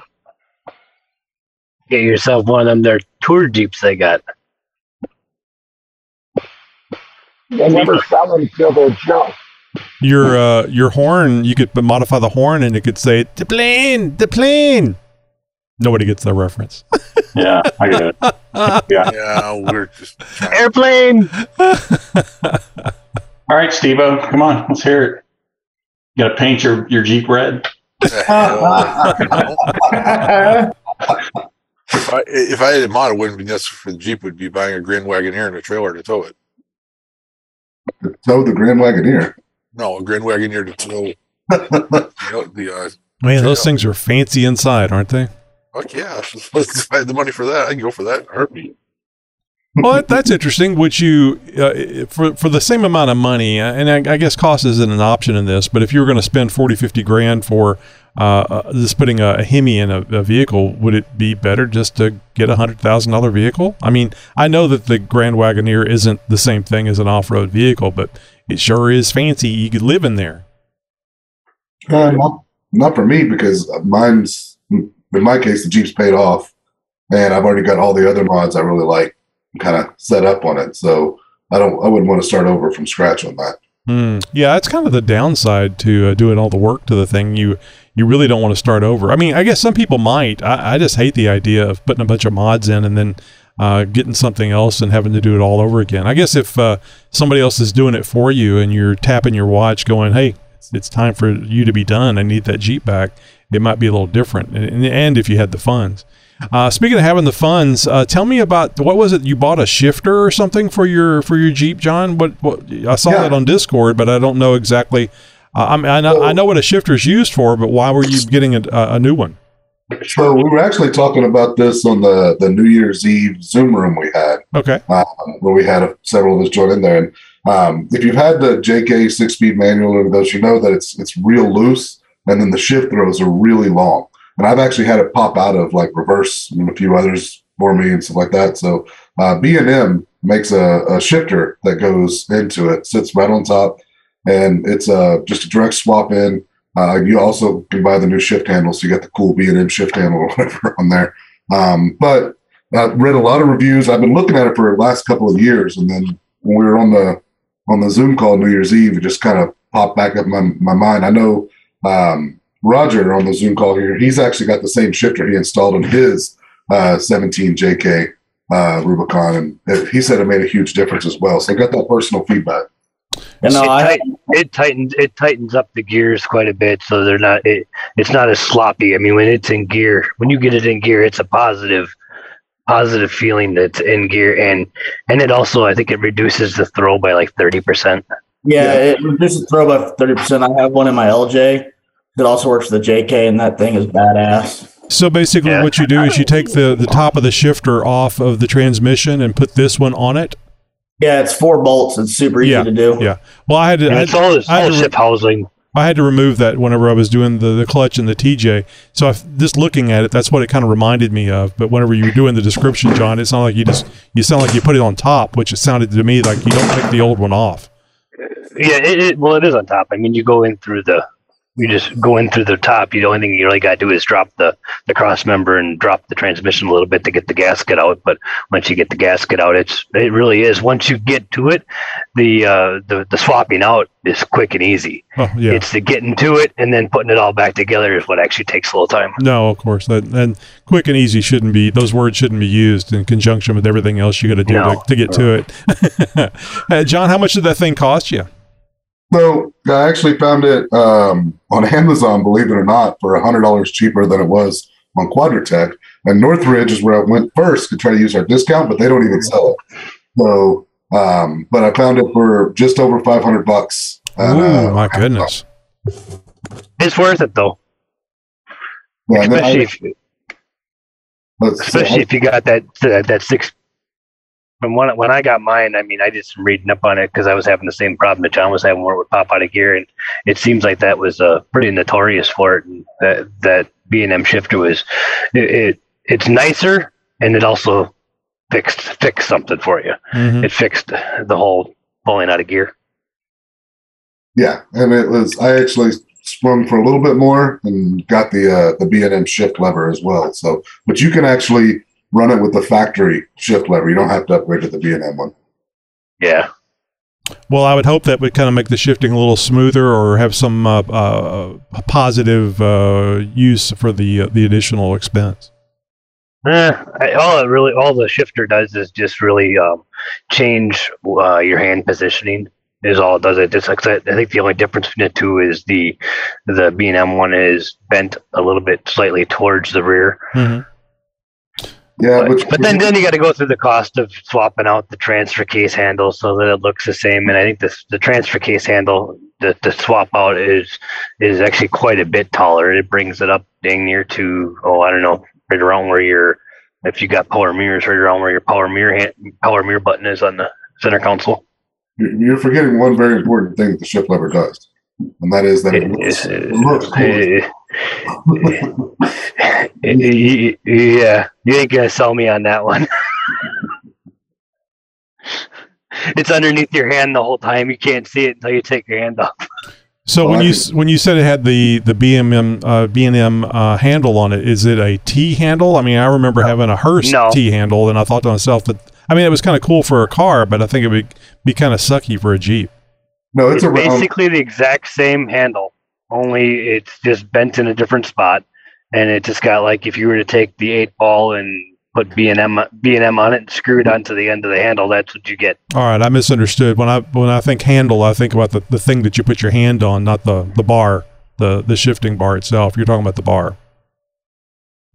Speaker 8: Get yourself one of them their tour jeeps they got.
Speaker 4: They never sell them till they're junk.
Speaker 1: Your uh, your horn, you could modify the horn, and it could say "the plane, the plane." Nobody gets that reference.
Speaker 9: yeah, I get it. Yeah.
Speaker 10: Yeah, we're just.
Speaker 8: Airplane.
Speaker 9: All right, Steve-O, come on, let's hear it. You got to paint your, your Jeep red.
Speaker 10: If I if I had a mod, it wouldn't be necessary for the Jeep. Would be buying a Grand Wagoneer and a trailer to tow it.
Speaker 6: Tow the Grand Wagoneer.
Speaker 10: No, a Grand Wagoneer to tow. you know, the uh,
Speaker 1: Man, those things are fancy inside, aren't they?
Speaker 10: fuck yeah! if I had the money for that, I can go for that in a heartbeat.
Speaker 1: Well, that's interesting. Would you, uh, for for the same amount of money, uh, and I, I guess cost isn't an option in this, but if you were going to spend 40, 50 grand for uh, uh, just putting a, a Hemi in a, a vehicle, would it be better just to get a hundred thousand dollar vehicle? I mean, I know that the Grand Wagoneer isn't the same thing as an off road vehicle, but it sure is fancy. You could live in there.
Speaker 6: Uh, not, not for me because mine's in my case the Jeep's paid off, and I've already got all the other mods I really like kind of set up on it. So I don't I wouldn't want to start over from scratch on that.
Speaker 1: Hmm. Yeah, that's kind of the downside to uh, doing all the work to the thing. You you really don't want to start over. I mean, I guess some people might. I, I just hate the idea of putting a bunch of mods in and then uh, getting something else and having to do it all over again. I guess if uh, somebody else is doing it for you and you're tapping your watch, going, "Hey, it's, it's time for you to be done. I need that Jeep back," it might be a little different. And, and if you had the funds. Uh, speaking of having the funds, uh, tell me about what was it? You bought a shifter or something for your for your Jeep, John? What? what I saw
Speaker 6: Yeah.
Speaker 1: that on Discord, but I don't know exactly. Uh, I mean, I know, I know what a shifter is used for, but why were you getting a, a new one?
Speaker 6: So we were actually talking about this on the the New Year's Eve Zoom room we had.
Speaker 1: Okay.
Speaker 6: um, where we had a, several of us join in there. And um, if you've had the JK six speed manual or those, you know that it's it's real loose, and then the shift throws are really long. And I've actually had it pop out of like reverse and a few others for me and stuff like that. So uh, B and M makes a, a shifter that goes into it, sits right on top, and it's uh, just a direct swap in. Uh, you also can buy the new shift handle, so you got the cool B and M shift handle or whatever on there. Um, but I've read a lot of reviews. I've been looking at it for the last couple of years, and then when we were on the on the Zoom call New Year's Eve, it just kind of popped back up my my mind. I know um, Roger on the Zoom call here. He's actually got the same shifter he installed on his uh, 17 JK uh, Rubicon, and he said it made a huge difference as well. So I got that personal feedback.
Speaker 5: You know,
Speaker 8: it,
Speaker 5: I
Speaker 8: tight- it tightens it tightens up the gears quite a bit, so they're not it, it's not as sloppy. I mean, when it's in gear, when you get it in gear, it's a positive positive feeling that's in gear, and and it also I think it reduces the throw by like thirty percent.
Speaker 5: yeah, it reduces throw by thirty percent. I have one in my LJ that also works for the JK, and that thing is badass.
Speaker 1: So basically,
Speaker 8: Yeah.
Speaker 1: what you do is you take the the top of the shifter off of the transmission and put this one on it.
Speaker 5: Yeah, it's four bolts. It's super easy
Speaker 1: Yeah,
Speaker 5: to do.
Speaker 1: Yeah. Well, I had to.
Speaker 8: And
Speaker 1: I,
Speaker 8: it's all this
Speaker 1: I had
Speaker 8: all
Speaker 1: to re-
Speaker 8: housing.
Speaker 1: I had to remove that whenever I was doing the, the clutch and the TJ. So I, just looking at it, that's what it kind of reminded me of. But whenever you were doing the description, John, it sounded like you just you sound like you put it on top, which it sounded to me like you don't take the old one off.
Speaker 8: Yeah, it, it well, it is on top. I mean, you go in through the, you just go in through the top. You the only thing you really got to do is drop the the cross member and drop the transmission a little bit to get the gasket out. But once you get the gasket out, it's it really is. Once you get to it, the uh, the the swapping out is quick and easy.
Speaker 1: Oh yeah.
Speaker 8: It's the getting to it and then putting it all back together is what actually takes a little time.
Speaker 1: no, of course. That and quick and easy shouldn't be. Those words shouldn't be used in conjunction with everything else you got to do
Speaker 8: No.
Speaker 1: to, to get to it. Uh, John, how much did that thing cost you?
Speaker 6: So I actually found it um, on Amazon, believe it or not, for hundred dollars cheaper than it was on Quadratec. And Northridge is where I went first to try to use our discount, but they don't even sell it. So, um, but I found it for just over five hundred bucks. at,
Speaker 1: Oh
Speaker 6: uh,
Speaker 1: my goodness.
Speaker 8: It's worth it though,
Speaker 6: Yeah, and then I-
Speaker 8: especially if
Speaker 6: let's
Speaker 8: especially if you got that that, that six. From when when I got mine, I mean, I did some reading up on it because I was having the same problem that John was having, where it would pop out of gear, and it seems like that was uh, pretty notorious for it. And that that B and M shifter was, it, it it's nicer, and it also fixed fixed something for you.
Speaker 1: Mhm.
Speaker 8: It fixed the whole pulling out of gear.
Speaker 6: Yeah, and it was. I actually sprung for a little bit more and got the uh, the B and M shift lever as well. So, but you can actually run it with the factory shift lever. You don't have to upgrade to the B and M one.
Speaker 8: Yeah.
Speaker 1: Well, I would hope that would kind of make the shifting a little smoother, or have some uh, uh, positive uh, use for the uh, the additional expense.
Speaker 8: Eh, I, all it really, all the shifter does is just really um, change uh, your hand positioning is all it does. It just like I think the only difference between the two is the the B and M one is bent a little bit slightly towards the rear.
Speaker 1: Mm-hmm.
Speaker 6: Yeah,
Speaker 8: but, but then then you got to go through the cost of swapping out the transfer case handle so that it looks the same. And I think this the transfer case handle the, the swap out is is actually quite a bit taller. It brings it up dang near to oh I don't know right around where your if you got power mirrors right around where your power mirror hand, power mirror button is on the center console.
Speaker 6: You're forgetting one very important thing that the ship lever does, and that is that it, looks, it looks
Speaker 8: cool. Yeah, you ain't gonna sell me on that one. it's underneath your hand the whole time. You can't see it until you take your hand off.
Speaker 1: So when you when you said it had the the BMM uh, B&M uh, handle on it, is it a T handle? I mean, I remember having a Hurst
Speaker 8: No.
Speaker 1: T handle, and I thought to myself that I mean it was kind of cool for a car, but I think it would be kind of sucky for a Jeep.
Speaker 6: No,
Speaker 8: it's basically the exact same handle, only it's just bent in a different spot, and it just got like if you were to take the eight ball and put B and M B and M on it and screw it onto the end of the handle, that's what you get.
Speaker 1: All right, I misunderstood. When I when I think handle, I think about the, the thing that you put your hand on, not the the bar, the the shifting bar itself. You're talking about the bar.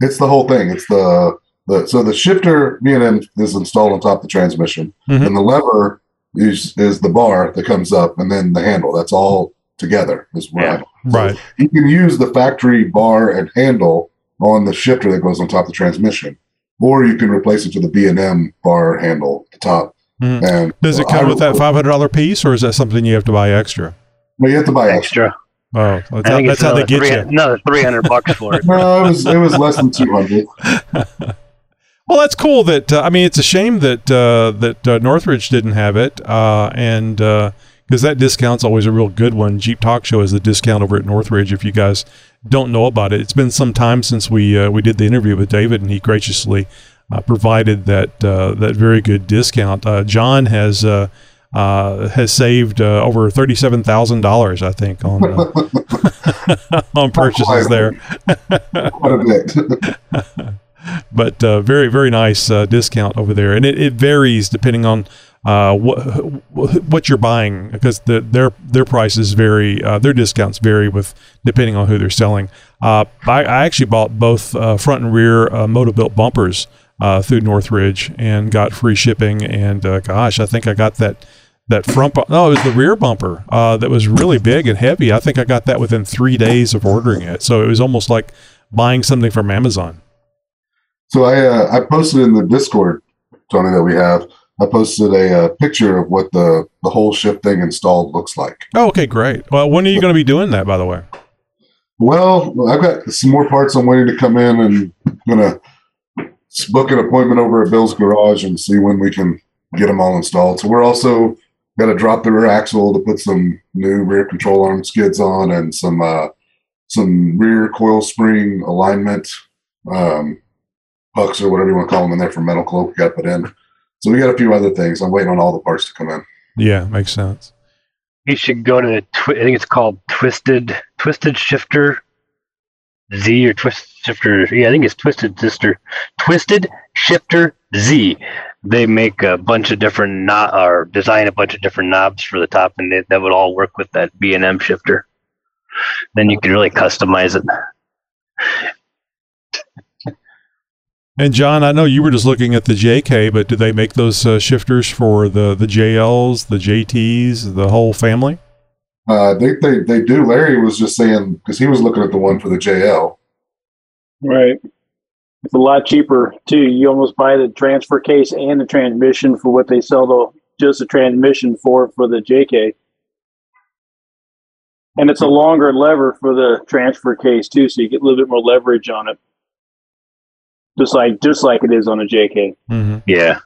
Speaker 6: It's the whole thing. It's the the so the shifter B&M is installed on top of the transmission,
Speaker 1: Mhm.
Speaker 6: and the lever is is the bar that comes up, and then the handle. That's all together. Is what I-
Speaker 1: Right.
Speaker 6: you can use the factory bar and handle on the shifter that goes on top of the transmission, or you can replace it to the B&M bar handle at the top.
Speaker 1: Mhm.
Speaker 6: And
Speaker 1: Does it
Speaker 6: I
Speaker 1: come with that five hundred dollar piece, or is that something you have to buy extra?
Speaker 6: No, you have to buy
Speaker 8: extra.
Speaker 1: Oh, that's,
Speaker 8: I
Speaker 1: how, that's how they
Speaker 8: another
Speaker 1: get
Speaker 8: three,
Speaker 1: you.
Speaker 8: another three hundred bucks for it.
Speaker 6: No, it was it was less than two hundred.
Speaker 1: Well, that's cool. That uh, I mean, it's a shame that uh, that uh, Northridge didn't have it, uh, and because that discount's always a real good one. Jeep Talk Show is the discount over at Northridge. If you guys don't know about it, it's been some time since we uh, we did the interview with David, and he graciously uh, provided that uh, that very good discount. Uh, John has. Uh, uh, has saved uh, over thirty-seven thousand dollars, I think, on on purchases there.
Speaker 6: Quite a bit.
Speaker 1: but uh, very very nice uh, discount over there, and it, it varies depending on uh, what what you're buying because the, their their prices vary, uh, their discounts vary with depending on who they're selling. Uh, I, I actually bought both uh, front and rear uh, Motobuilt bumpers uh, through Northridge and got free shipping. And uh, gosh, I think I got that that front. Bu- no, it was the rear bumper that was really big and heavy. I think I got that within three days of ordering it, so it was almost like buying something from Amazon.
Speaker 6: So I I posted in the Discord, Tony, that we have. I posted a uh, picture of what the the whole ship thing installed looks like.
Speaker 1: Oh, okay, great. Well, when are you going to be doing that, by the way?
Speaker 6: Well, I've got some more parts I'm waiting to come in, and I'm gonna book an appointment over at Bill's Garage and see when we can get them all installed. So we're also got to drop the rear axle to put some new rear control arm skids on and some uh, some rear coil spring alignment um, pucks or whatever you want to call them in there for MetalCloak. Got to put in. So we got a few other things. I'm waiting on all the parts to come in.
Speaker 1: Yeah, makes sense.
Speaker 8: You should go to the twi- I think it's called Twisted Twisted Shifter Z or Twist Shifter. Yeah, I think it's Twisted Shifter Twisted Shifter Z. They make a bunch of different knob or design a bunch of different knobs for the top, and they, that would all work with that B and M shifter. Then you can really customize it.
Speaker 1: And John, I know you were just looking at the JK, but do they make those uh, shifters for the the JLs, the JTs, the whole family?
Speaker 6: Uh, they, they they do. Larry was just saying because he was looking at the one for the JL.
Speaker 7: Right. It's a lot cheaper too. You almost buy the transfer case and the transmission for what they sell the just the transmission for for the JK. And it's a longer lever for the transfer case too, so you get a little bit more leverage on it. Just like just like it is on a JK.
Speaker 1: Mm-hmm.
Speaker 8: Yeah.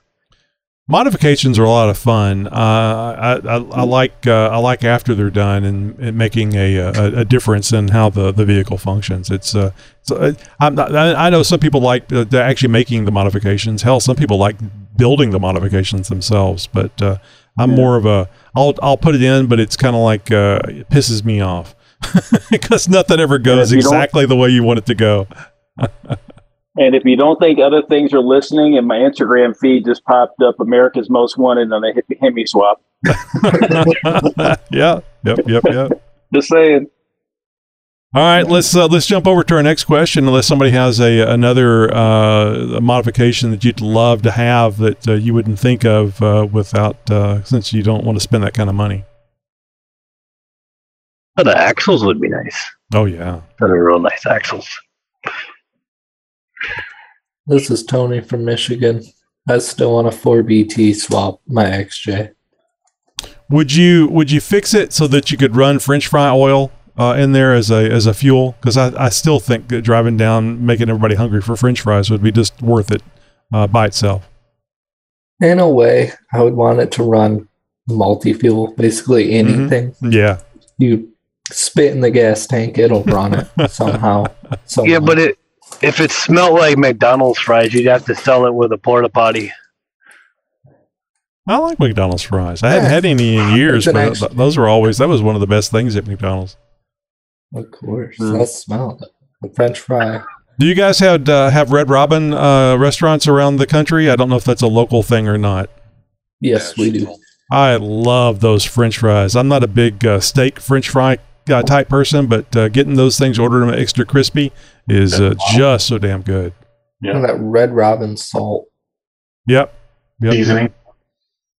Speaker 1: Modifications are a lot of fun. Uh, I, I, I like uh, I like after they're done and, and making a, a, a difference in how the, the vehicle functions. It's uh, so uh, I'm not, I I know some people like uh, they're actually making the modifications. Hell, some people like building the modifications themselves. But uh, I'm more of a I'll I'll put it in, but it's kind of like uh, it pisses me off because nothing ever goes
Speaker 7: if you don't-
Speaker 1: exactly the way you want it to go.
Speaker 7: And if you don't think other things are listening, and my Instagram feed just popped up America's Most Wanted on a hit the Hemi swap.
Speaker 1: yeah. Yep. Yep. Yep.
Speaker 7: Just saying.
Speaker 1: All right, let's uh, let's jump over to our next question. Unless somebody has a another uh, modification that you'd love to have that uh, you wouldn't think of uh, without, uh, since you don't want to spend that kind of money.
Speaker 8: Oh, the axles would be nice.
Speaker 1: Oh yeah,
Speaker 8: Those are real nice axles.
Speaker 12: This is Tony from Michigan. I still want a 4BT swap my XJ.
Speaker 1: Would you would you fix it so that you could run French fry oil uh, in there as a as a fuel? Because I, I still think that driving down, making everybody hungry for French fries would be just worth it uh, by itself.
Speaker 12: In a way, I would want it to run multi fuel, basically anything.
Speaker 1: Yeah.
Speaker 12: You spit in the gas tank, it'll run it somehow. So
Speaker 8: Yeah, but it if it smelled like McDonald's fries, you'd have to sell it with a porta potty.
Speaker 1: I like McDonald's fries. I hadn't had any in years, but
Speaker 12: action.
Speaker 1: those were always that was one of the best things at McDonald's.
Speaker 12: Of course, I smell. The French fry.
Speaker 1: Do you guys have uh, have Red Robin uh, restaurants around the country? I don't know if that's a local thing or not.
Speaker 12: Yes, we do.
Speaker 1: I love those French fries. I'm not a big uh, steak French fry uh, type person, but uh, getting those things ordered them extra crispy is uh, just so damn good.
Speaker 12: And that Red Robin salt.
Speaker 1: Yep. yep.
Speaker 9: Seasoning.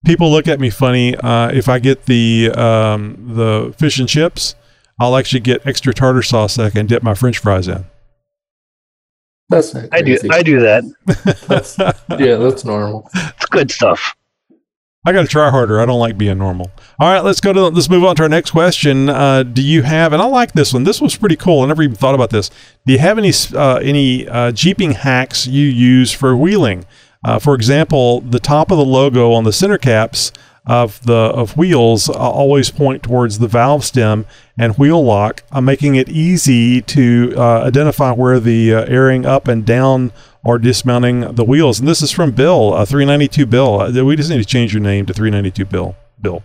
Speaker 1: People look at me funny uh, if I get the um, the fish and chips. I'll actually get extra tartar sauce that I can dip my French fries in.
Speaker 12: That's not
Speaker 8: I do. I do that.
Speaker 12: yeah, that's normal.
Speaker 8: It's good stuff.
Speaker 1: I got to try harder. I don't like being normal. All right, let's go to let's move on to our next question. Uh, do you have? And I like this one. This was pretty cool. I never even thought about this. Do you have any uh, any uh, jeeping hacks you use for wheeling? Uh, for example, the top of the logo on the center caps of the of wheels uh, always point towards the valve stem and wheel lock, uh, making it easy to uh, identify where the uh, airing up and down or dismounting the wheels. And this is from Bill, uh, 392 Bill. Uh, we just need to change your name to 392 Bill. Bill.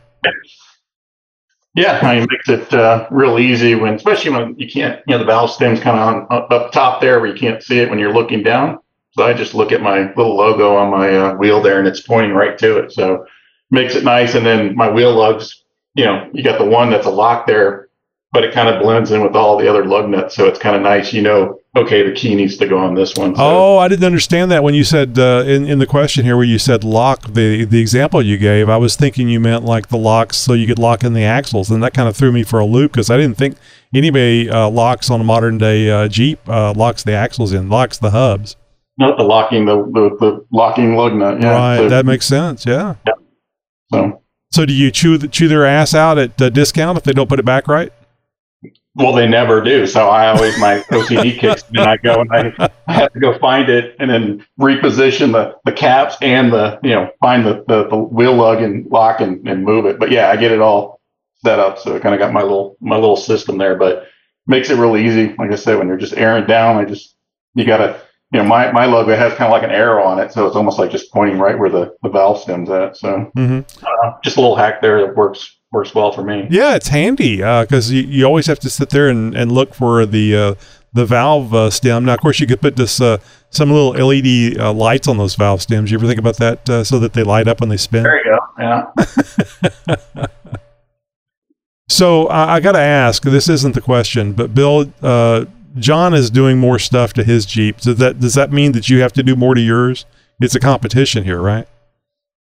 Speaker 9: Yeah, I mean, it makes it uh, real easy when, especially when you can't, you know, the valve stem's kind of on up, up top there where you can't see it when you're looking down. So I just look at my little logo on my uh, wheel there, and it's pointing right to it. So makes it nice. And then my wheel lugs, you know, you got the one that's a lock there, but it kind of blends in with all the other lug nuts. So it's kind of nice. You know, okay, the key needs to go on this one. So
Speaker 1: Oh, I didn't understand that when you said uh, in in the question here where you said lock the the example you gave. I was thinking you meant like the locks so you could lock in the axles, and that kind of threw me for a loop because I didn't think anybody uh, locks on a modern day uh, Jeep uh, locks the axles in, locks the hubs.
Speaker 9: not the locking, the, the, the locking lug nut. Yeah.
Speaker 1: right,
Speaker 9: So-
Speaker 1: that makes sense. Yeah.
Speaker 9: So.
Speaker 1: So do you chew the, chew their ass out at uh, discount if they don't put it back right?
Speaker 9: Well, they never do. So I always my OCD kicks, and I go and I, I have to go find it and then reposition the, the caps and the you know find the, the, the wheel lug and lock and, and move it. But yeah, I get it all set up, so I kind of got my little my little system there. But makes it really easy. Like I said, when you're just airing down, I just you gotta you know my my logo has kind of like an arrow on it, so it's almost like just pointing right where the, the valve stem's at. So
Speaker 1: Mm-hmm.
Speaker 9: uh, just a little hack there that works works well for me.
Speaker 1: Yeah, it's handy because you, you always have to sit there and, and look for the uh, the valve uh, stem. Now, of course, you could put this uh, some little LED uh, lights on those valve stems. You ever think about that uh, so that they light up when they spin?
Speaker 9: There you go. Yeah.
Speaker 1: So I, I got to ask. This isn't the question, but Bill, uh, John is doing more stuff to his Jeep. Does that does that mean that you have to do more to yours? It's a competition here, right?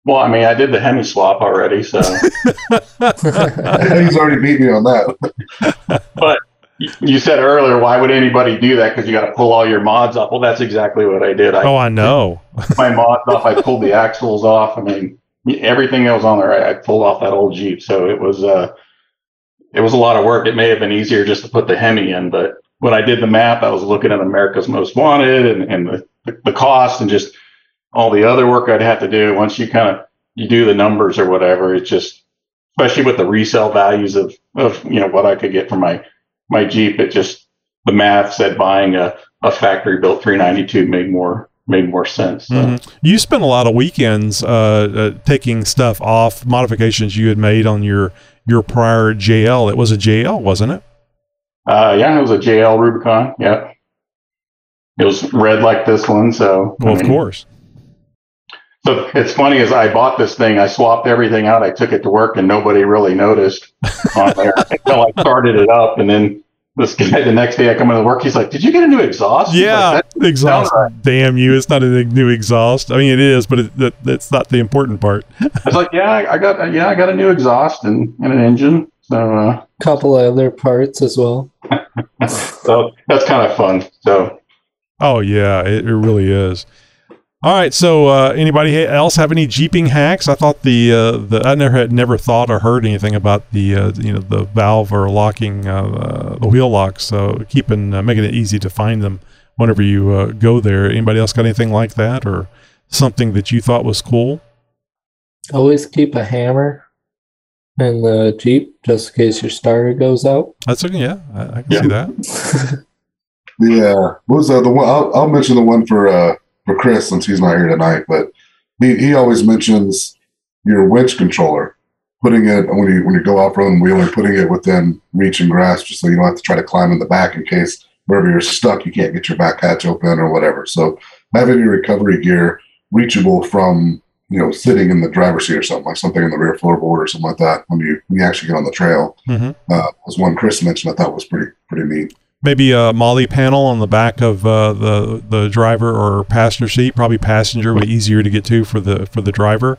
Speaker 9: Well, I mean, I did the Hemi swap already, so.
Speaker 6: He's already beat me on that.
Speaker 9: but you said earlier, why would anybody do that? Because you got to pull all your mods off. Well, that's exactly what I did. I
Speaker 1: oh, I know.
Speaker 9: my mods off. I pulled the axles off. I mean, everything that was on there, I, I pulled off that old Jeep. So it was, uh, it was a lot of work. It may have been easier just to put the Hemi in, but when I did the map, I was looking at America's Most Wanted and, and the, the, cost and just all the other work I'd have to do. Once you kind of you do the numbers or whatever, it's just especially with the resale values of of you know what I could get for my my Jeep. It just the math said buying a, a factory built 392 made more made more sense.
Speaker 1: Mhm. You spent a lot of weekends uh, uh, taking stuff off modifications you had made on your your prior JL. It was a JL, wasn't it?
Speaker 9: Uh, yeah, it was a JL Rubicon. Yeah. it was red like this one. So
Speaker 1: Well,
Speaker 9: I
Speaker 1: of course.
Speaker 9: So it's funny as I bought this thing, I swapped everything out. I took it to work, and nobody really noticed on there until I started it up. And then this guy, the next day, I come into work. He's like, "Did you get a new exhaust?"
Speaker 1: Yeah,
Speaker 9: like,
Speaker 1: exhaust.
Speaker 9: right."
Speaker 1: Damn you! It's not a new exhaust. I mean, it is, but it, that, that's not the important part.
Speaker 9: I was like, "Yeah, I I got yeah, I got a new exhaust and, and an engine." So uh,
Speaker 12: Couple other parts as well.
Speaker 9: so that's kind of fun. So
Speaker 1: Oh yeah, it, it really is. All right, so uh, anybody else have any jeeping hacks? I thought the uh, the I never had never thought or heard anything about the uh, you know the valve or locking uh, uh, the wheel locks. So keeping uh, making it easy to find them whenever you uh, go there. Anybody else got anything like that or something that you thought was cool?
Speaker 12: Always keep a hammer in the Jeep just in case your starter goes out.
Speaker 1: That's okay. Yeah, I, I can see that.
Speaker 6: The uh, what was the, the one? I'll, I'll mention the one for uh, for Chris since he's not here tonight. But he, he always mentions your winch controller, putting it when you when you go off road wheeling, putting it within reach and grasp, just so you don't have to try to climb in the back in case wherever you're stuck, you can't get your back hatch open or whatever. So having your recovery gear reachable from you know sitting in the driver's seat or something like something in the rear floorboard or something like that when you when you actually get on the trail
Speaker 1: Mhm.
Speaker 6: uh, was one Chris mentioned. I thought was pretty pretty neat.
Speaker 1: Maybe a MOLLE panel on the back of uh, the the driver or passenger seat. Probably passenger would be easier to get to for the for the driver,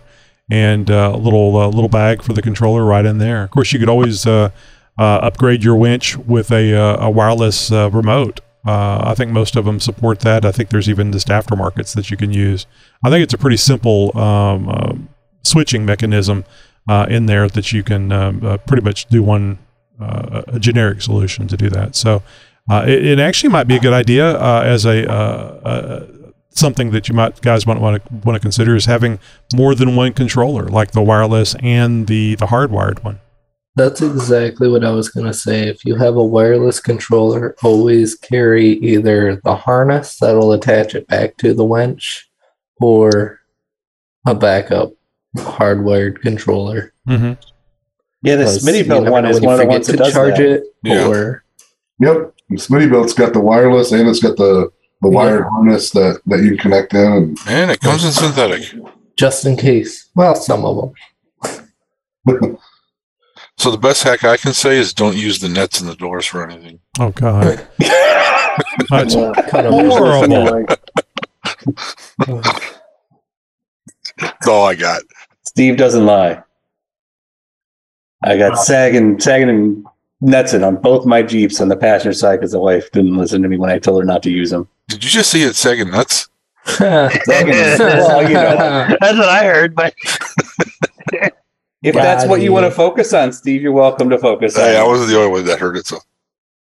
Speaker 1: and uh, a little uh, little bag for the controller right in there. Of course, you could always uh, uh, upgrade your winch with a uh, a wireless uh, remote. Uh, I think most of them support that. I think there's even just aftermarkets that you can use. I think it's a pretty simple um, uh, switching mechanism uh, in there that you can um, uh, pretty much do one uh, a generic solution to do that. So uh, it, it actually might be a good idea as a something that you might guys might want to want to consider is having more than one controller, like the wireless and the the hardwired one.
Speaker 12: That's exactly what I was going to say. If you have a wireless controller, always carry either the harness that'll attach it back to the winch or a backup hardwired controller.
Speaker 1: Mm-hmm.
Speaker 2: Yeah, this
Speaker 12: Because
Speaker 2: mini
Speaker 12: you
Speaker 2: belt one is one of the
Speaker 12: forget
Speaker 2: ones that
Speaker 12: to
Speaker 2: does
Speaker 12: charge
Speaker 2: that.
Speaker 12: it
Speaker 6: Yeah.
Speaker 12: or
Speaker 6: Yep, and Smittybilt's got the wireless and it's got the the wired harness that that you can connect in. And
Speaker 10: And it comes in synthetic.
Speaker 12: just in case. Well, some of them.
Speaker 10: So the best hack I can say is don't use the nets and the doors for anything.
Speaker 1: Oh God, that's
Speaker 12: Cut 'em loose.
Speaker 1: horrible.
Speaker 10: That's all I got.
Speaker 2: Steve doesn't lie. I got sagging, sagging and netsing on both my Jeeps on the passenger side because the wife didn't listen to me when I told her not to use them.
Speaker 10: Did you just see it sagging nuts?
Speaker 2: Sagging, well, you know,
Speaker 8: That's what I heard, but
Speaker 2: if that's what you want to focus on, Steve, you're welcome to focus on.
Speaker 10: Hey, I wasn't the only one that heard it. So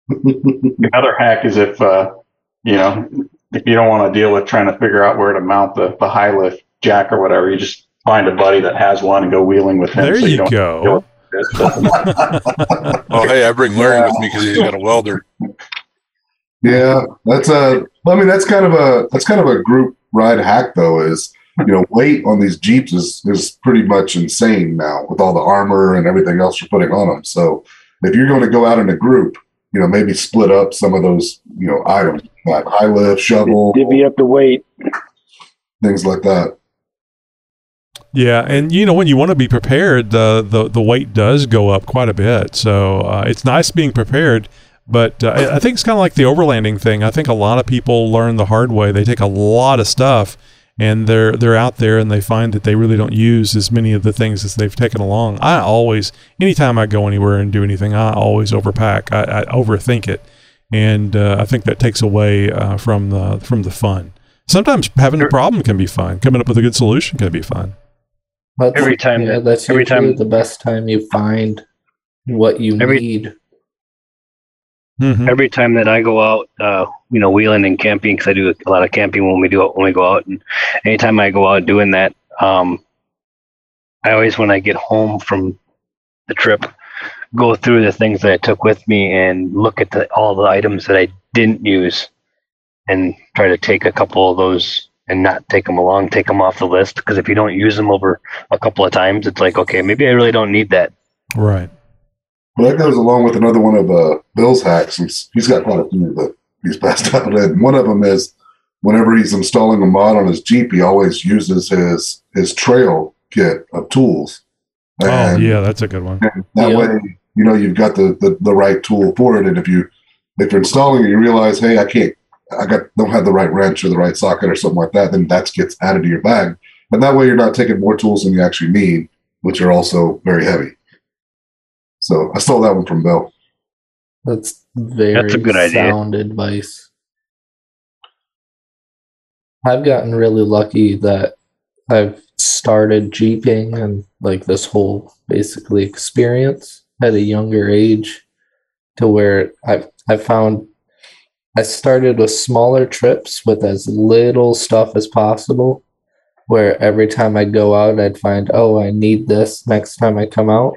Speaker 9: another hack is if uh, you know if you don't want to deal with trying to figure out where to mount the the high lift jack or whatever, you just find a buddy that has one and go wheeling with him.
Speaker 1: There
Speaker 9: so
Speaker 1: you
Speaker 9: don't
Speaker 1: go.
Speaker 9: with this. But
Speaker 10: oh hey, I bring Larry with me because he's got a welder.
Speaker 6: yeah, that's a. I mean, that's kind of a that's kind of a group ride hack though. Is you know weight on these Jeeps is is pretty much insane now with all the armor and everything else you're putting on them. So if you're going to go out in a group, you know maybe split up some of those you know items, like high lift, shovel,
Speaker 7: Divvy up the weight.
Speaker 6: things like that.
Speaker 1: Yeah, and you know when you want to be prepared, the the the weight does go up quite a bit. So uh, it's nice being prepared, but uh, I- I think it's kind of like the overlanding thing. I think a lot of people learn the hard way. They take a lot of stuff, and they're they're out there and they find that they really don't use as many of the things as they've taken along. I always, anytime I go anywhere and do anything, I always overpack. I, I overthink it, and uh, I think that takes away uh, from the from the fun. Sometimes having a problem can be fun. Coming up with a good solution can be fun.
Speaker 12: That's,
Speaker 8: Every time-
Speaker 12: yeah, that's
Speaker 8: every time-
Speaker 12: the best time you find what you
Speaker 8: Every-
Speaker 12: need.
Speaker 1: Mhm.
Speaker 8: every time that I go out, uh, you know, wheeling and camping, because I do a lot of camping when we do it when we go out, and anytime I go out doing that, um, I always when I get home from the trip, go through the things that I took with me and look at the, all the items that I didn't use, and try to take a couple of those and not take them along, take them off the list. Because if you don't use them over a couple of times, it's like okay, maybe I really don't need that.
Speaker 1: Right.
Speaker 6: Well, that goes along with another one of uh, Bill's hacks. He's, he's got quite a few that he's passed out. And one of them is whenever he's installing a mod on his Jeep, he always uses his his trail kit of tools.
Speaker 1: Oh yeah, that's a good one.
Speaker 6: that
Speaker 12: Yeah.
Speaker 6: way, you know, you've got the, the the right tool for it. And if you if you're installing it, you realize, hey, I can't, I got don't have the right wrench or the right socket or something like that, then that gets added to your bag. And that way, you're not taking more tools than you actually need, which are also very heavy. So I stole that one from Bill.
Speaker 12: That's very
Speaker 8: That's a good idea.
Speaker 12: sound advice. I've gotten really lucky that I've started jeeping and like this whole basically experience at a younger age to where I've I found I started with smaller trips with as little stuff as possible where every time I go out I'd find oh I need this next time I come out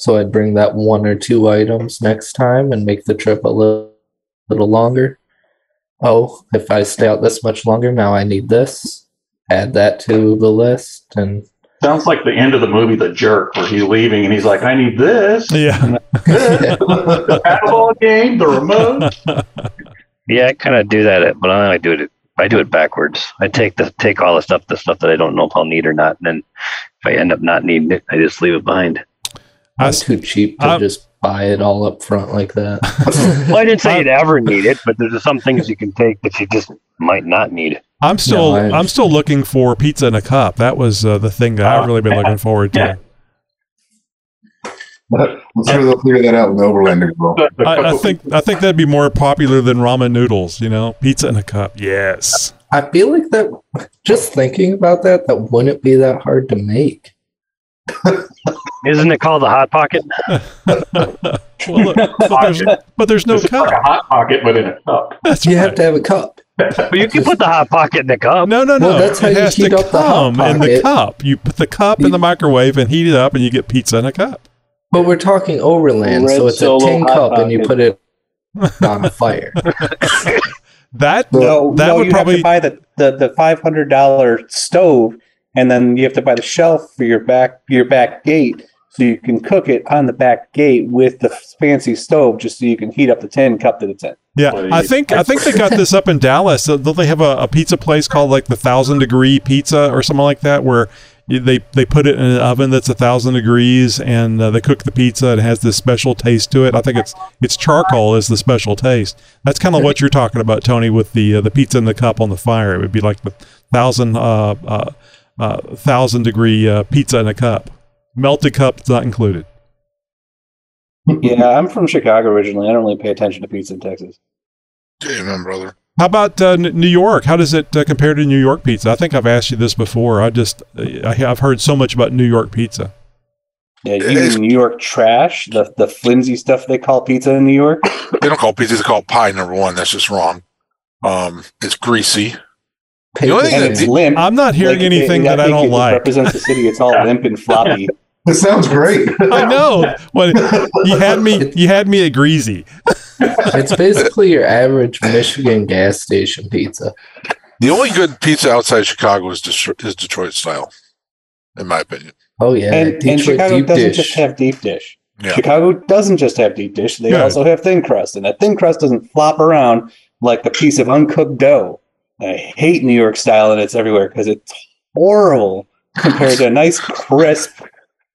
Speaker 12: so I'd bring that one or two items next time and make the trip a little, little longer. Oh, if I stay out this much longer, now I need this. Add that to the list. And
Speaker 9: Sounds like the end of the movie The Jerk, where he's leaving and he's like, I need this,
Speaker 1: Yeah.
Speaker 9: the paddleball game, the remote.
Speaker 8: Yeah, I kind of do that, but I only do it. I do it backwards. I take the take all the stuff, the stuff that I don't know if I'll need or not, and then if I end up not needing it, I just leave it behind.
Speaker 1: I
Speaker 12: I'm
Speaker 1: s-
Speaker 12: too cheap to
Speaker 1: I'm-
Speaker 12: just buy it all up front like that.
Speaker 8: Well, I didn't say you'd ever need it, but there's some things you can take that you just might not need.
Speaker 1: I'm still
Speaker 12: I-
Speaker 1: I'm still looking for pizza in a cup. That was uh, the thing that I've really been looking forward to.
Speaker 6: I'm sure they'll figure that out in Overland as.
Speaker 1: I, I think I think that'd be more popular than ramen noodles. You know, pizza in a cup. Yes.
Speaker 12: I feel like that, just thinking about that, that wouldn't be that hard to make.
Speaker 8: Isn't it called the hot pocket?
Speaker 1: Well, look, but, there's, but there's no
Speaker 9: It's like a hot pocket, but in a cup.
Speaker 1: That's
Speaker 12: You
Speaker 1: right.
Speaker 12: have to have a cup.
Speaker 8: But you can put the hot pocket in the cup.
Speaker 1: No, no, no.
Speaker 12: Well, that's how
Speaker 1: it
Speaker 12: you
Speaker 1: has
Speaker 12: heat
Speaker 1: to
Speaker 12: up the Hot
Speaker 1: come in the cup. You put the cup in the microwave and heat it up, and you get pizza in a cup.
Speaker 12: But we're talking overland,
Speaker 7: Red
Speaker 12: so it's a tin
Speaker 7: Hot
Speaker 12: cup and you put it on a fire.
Speaker 1: That
Speaker 2: No,
Speaker 1: that
Speaker 2: no,
Speaker 1: would
Speaker 2: you have
Speaker 1: probably
Speaker 2: to buy the, the, the five hundred dollar stove, and then you have to buy the shelf for your back your back gate, so you can cook it on the back gate with the fancy stove, just so you can heat up the tin cup to the tin.
Speaker 1: Yeah,
Speaker 9: Well,
Speaker 1: I think I think they got this up in Dallas. Uh, Don't they have a, a pizza place called like the Thousand Degree Pizza or something like that, where they they put it in an oven that's a thousand degrees and uh, they cook the pizza and it has this special taste to it. I think it's it's charcoal is the special taste. That's kind of what you're talking about, Tony, with the uh, the pizza in the cup on the fire. It would be like the thousand uh, uh, thousand degree uh, pizza in a cup. Melted cup is not included.
Speaker 2: Yeah, I'm from Chicago originally. I don't really pay attention to pizza in Texas.
Speaker 10: Amen, brother.
Speaker 1: How about uh, New York? How does it uh, compare to New York pizza? I think I've asked you this before. I just I, I've heard so much about New York pizza.
Speaker 2: Yeah, you
Speaker 10: It's-
Speaker 2: New York trash, the the flimsy stuff they call pizza in New York.
Speaker 10: They don't call pizza; they call it pie. Number one, that's just wrong. Um, it's greasy. The only thing
Speaker 2: and
Speaker 10: that
Speaker 2: limp.
Speaker 1: I'm not hearing
Speaker 2: Like,
Speaker 1: anything
Speaker 2: it-
Speaker 1: that I
Speaker 2: think
Speaker 1: don't
Speaker 2: it
Speaker 1: like.
Speaker 2: Represents the city. It's all limp and floppy.
Speaker 6: It sounds great.
Speaker 1: I know. Well, you had me. You had me at greasy.
Speaker 12: It's basically your average Michigan gas station pizza.
Speaker 10: The only good pizza outside Chicago is, Detro- is Detroit style, in my opinion.
Speaker 12: Oh yeah,
Speaker 2: and, and Chicago
Speaker 12: deep
Speaker 2: doesn't
Speaker 12: dish.
Speaker 2: just have deep dish.
Speaker 10: Yeah.
Speaker 2: Chicago doesn't just have deep dish. They
Speaker 1: Yeah.
Speaker 2: also have thin crust, and that thin crust doesn't flop around like a piece of uncooked dough. And I hate New York style, and it's everywhere because it's horrible compared to a nice crisp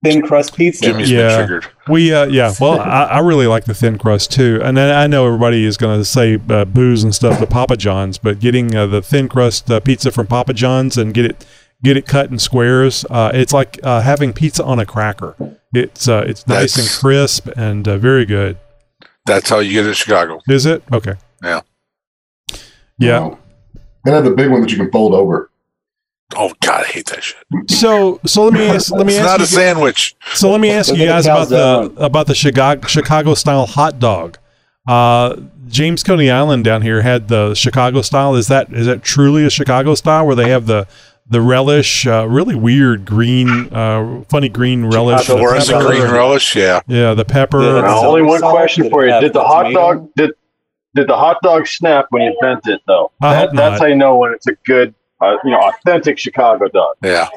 Speaker 2: thin crust pizza.
Speaker 10: Jimmy's
Speaker 1: Yeah.
Speaker 10: been triggered.
Speaker 1: We uh, yeah. Well, I, I really like the thin crust too, and then I know everybody is going to say uh, booze and stuff to Papa John's, but getting uh, the thin crust uh, pizza from Papa John's and get it get it cut in squares, uh, it's like uh, having pizza on a cracker. It's uh, it's nice and crisp and uh, very good.
Speaker 10: That's how you get it in Chicago.
Speaker 1: Is it okay?
Speaker 10: Yeah.
Speaker 1: Yeah.
Speaker 6: Wow. And have the big one that you can fold over.
Speaker 10: Oh God, I hate that shit.
Speaker 1: So so let me ask let me
Speaker 10: It's
Speaker 1: ask
Speaker 10: not
Speaker 1: you,
Speaker 10: a sandwich.
Speaker 1: So let me ask you guys about the about the Chicago Chicago style hot dog. Uh, James Coney Island down here had the Chicago style. Is that is that truly a Chicago style where they have the the relish, uh, really weird green, uh, funny green relish?
Speaker 2: Chicago
Speaker 1: the
Speaker 10: Or is green relish? Yeah.
Speaker 1: Yeah, the pepper.
Speaker 2: Yeah,
Speaker 13: Now,
Speaker 2: that's-
Speaker 13: only one question for you: Did the
Speaker 2: the
Speaker 13: hot
Speaker 2: tomato?
Speaker 13: dog did did the hot dog snap when you bent it though?
Speaker 1: I
Speaker 13: That-
Speaker 1: hope
Speaker 13: that's how you know when it's a good, uh, you know, authentic Chicago dog.
Speaker 10: Yeah.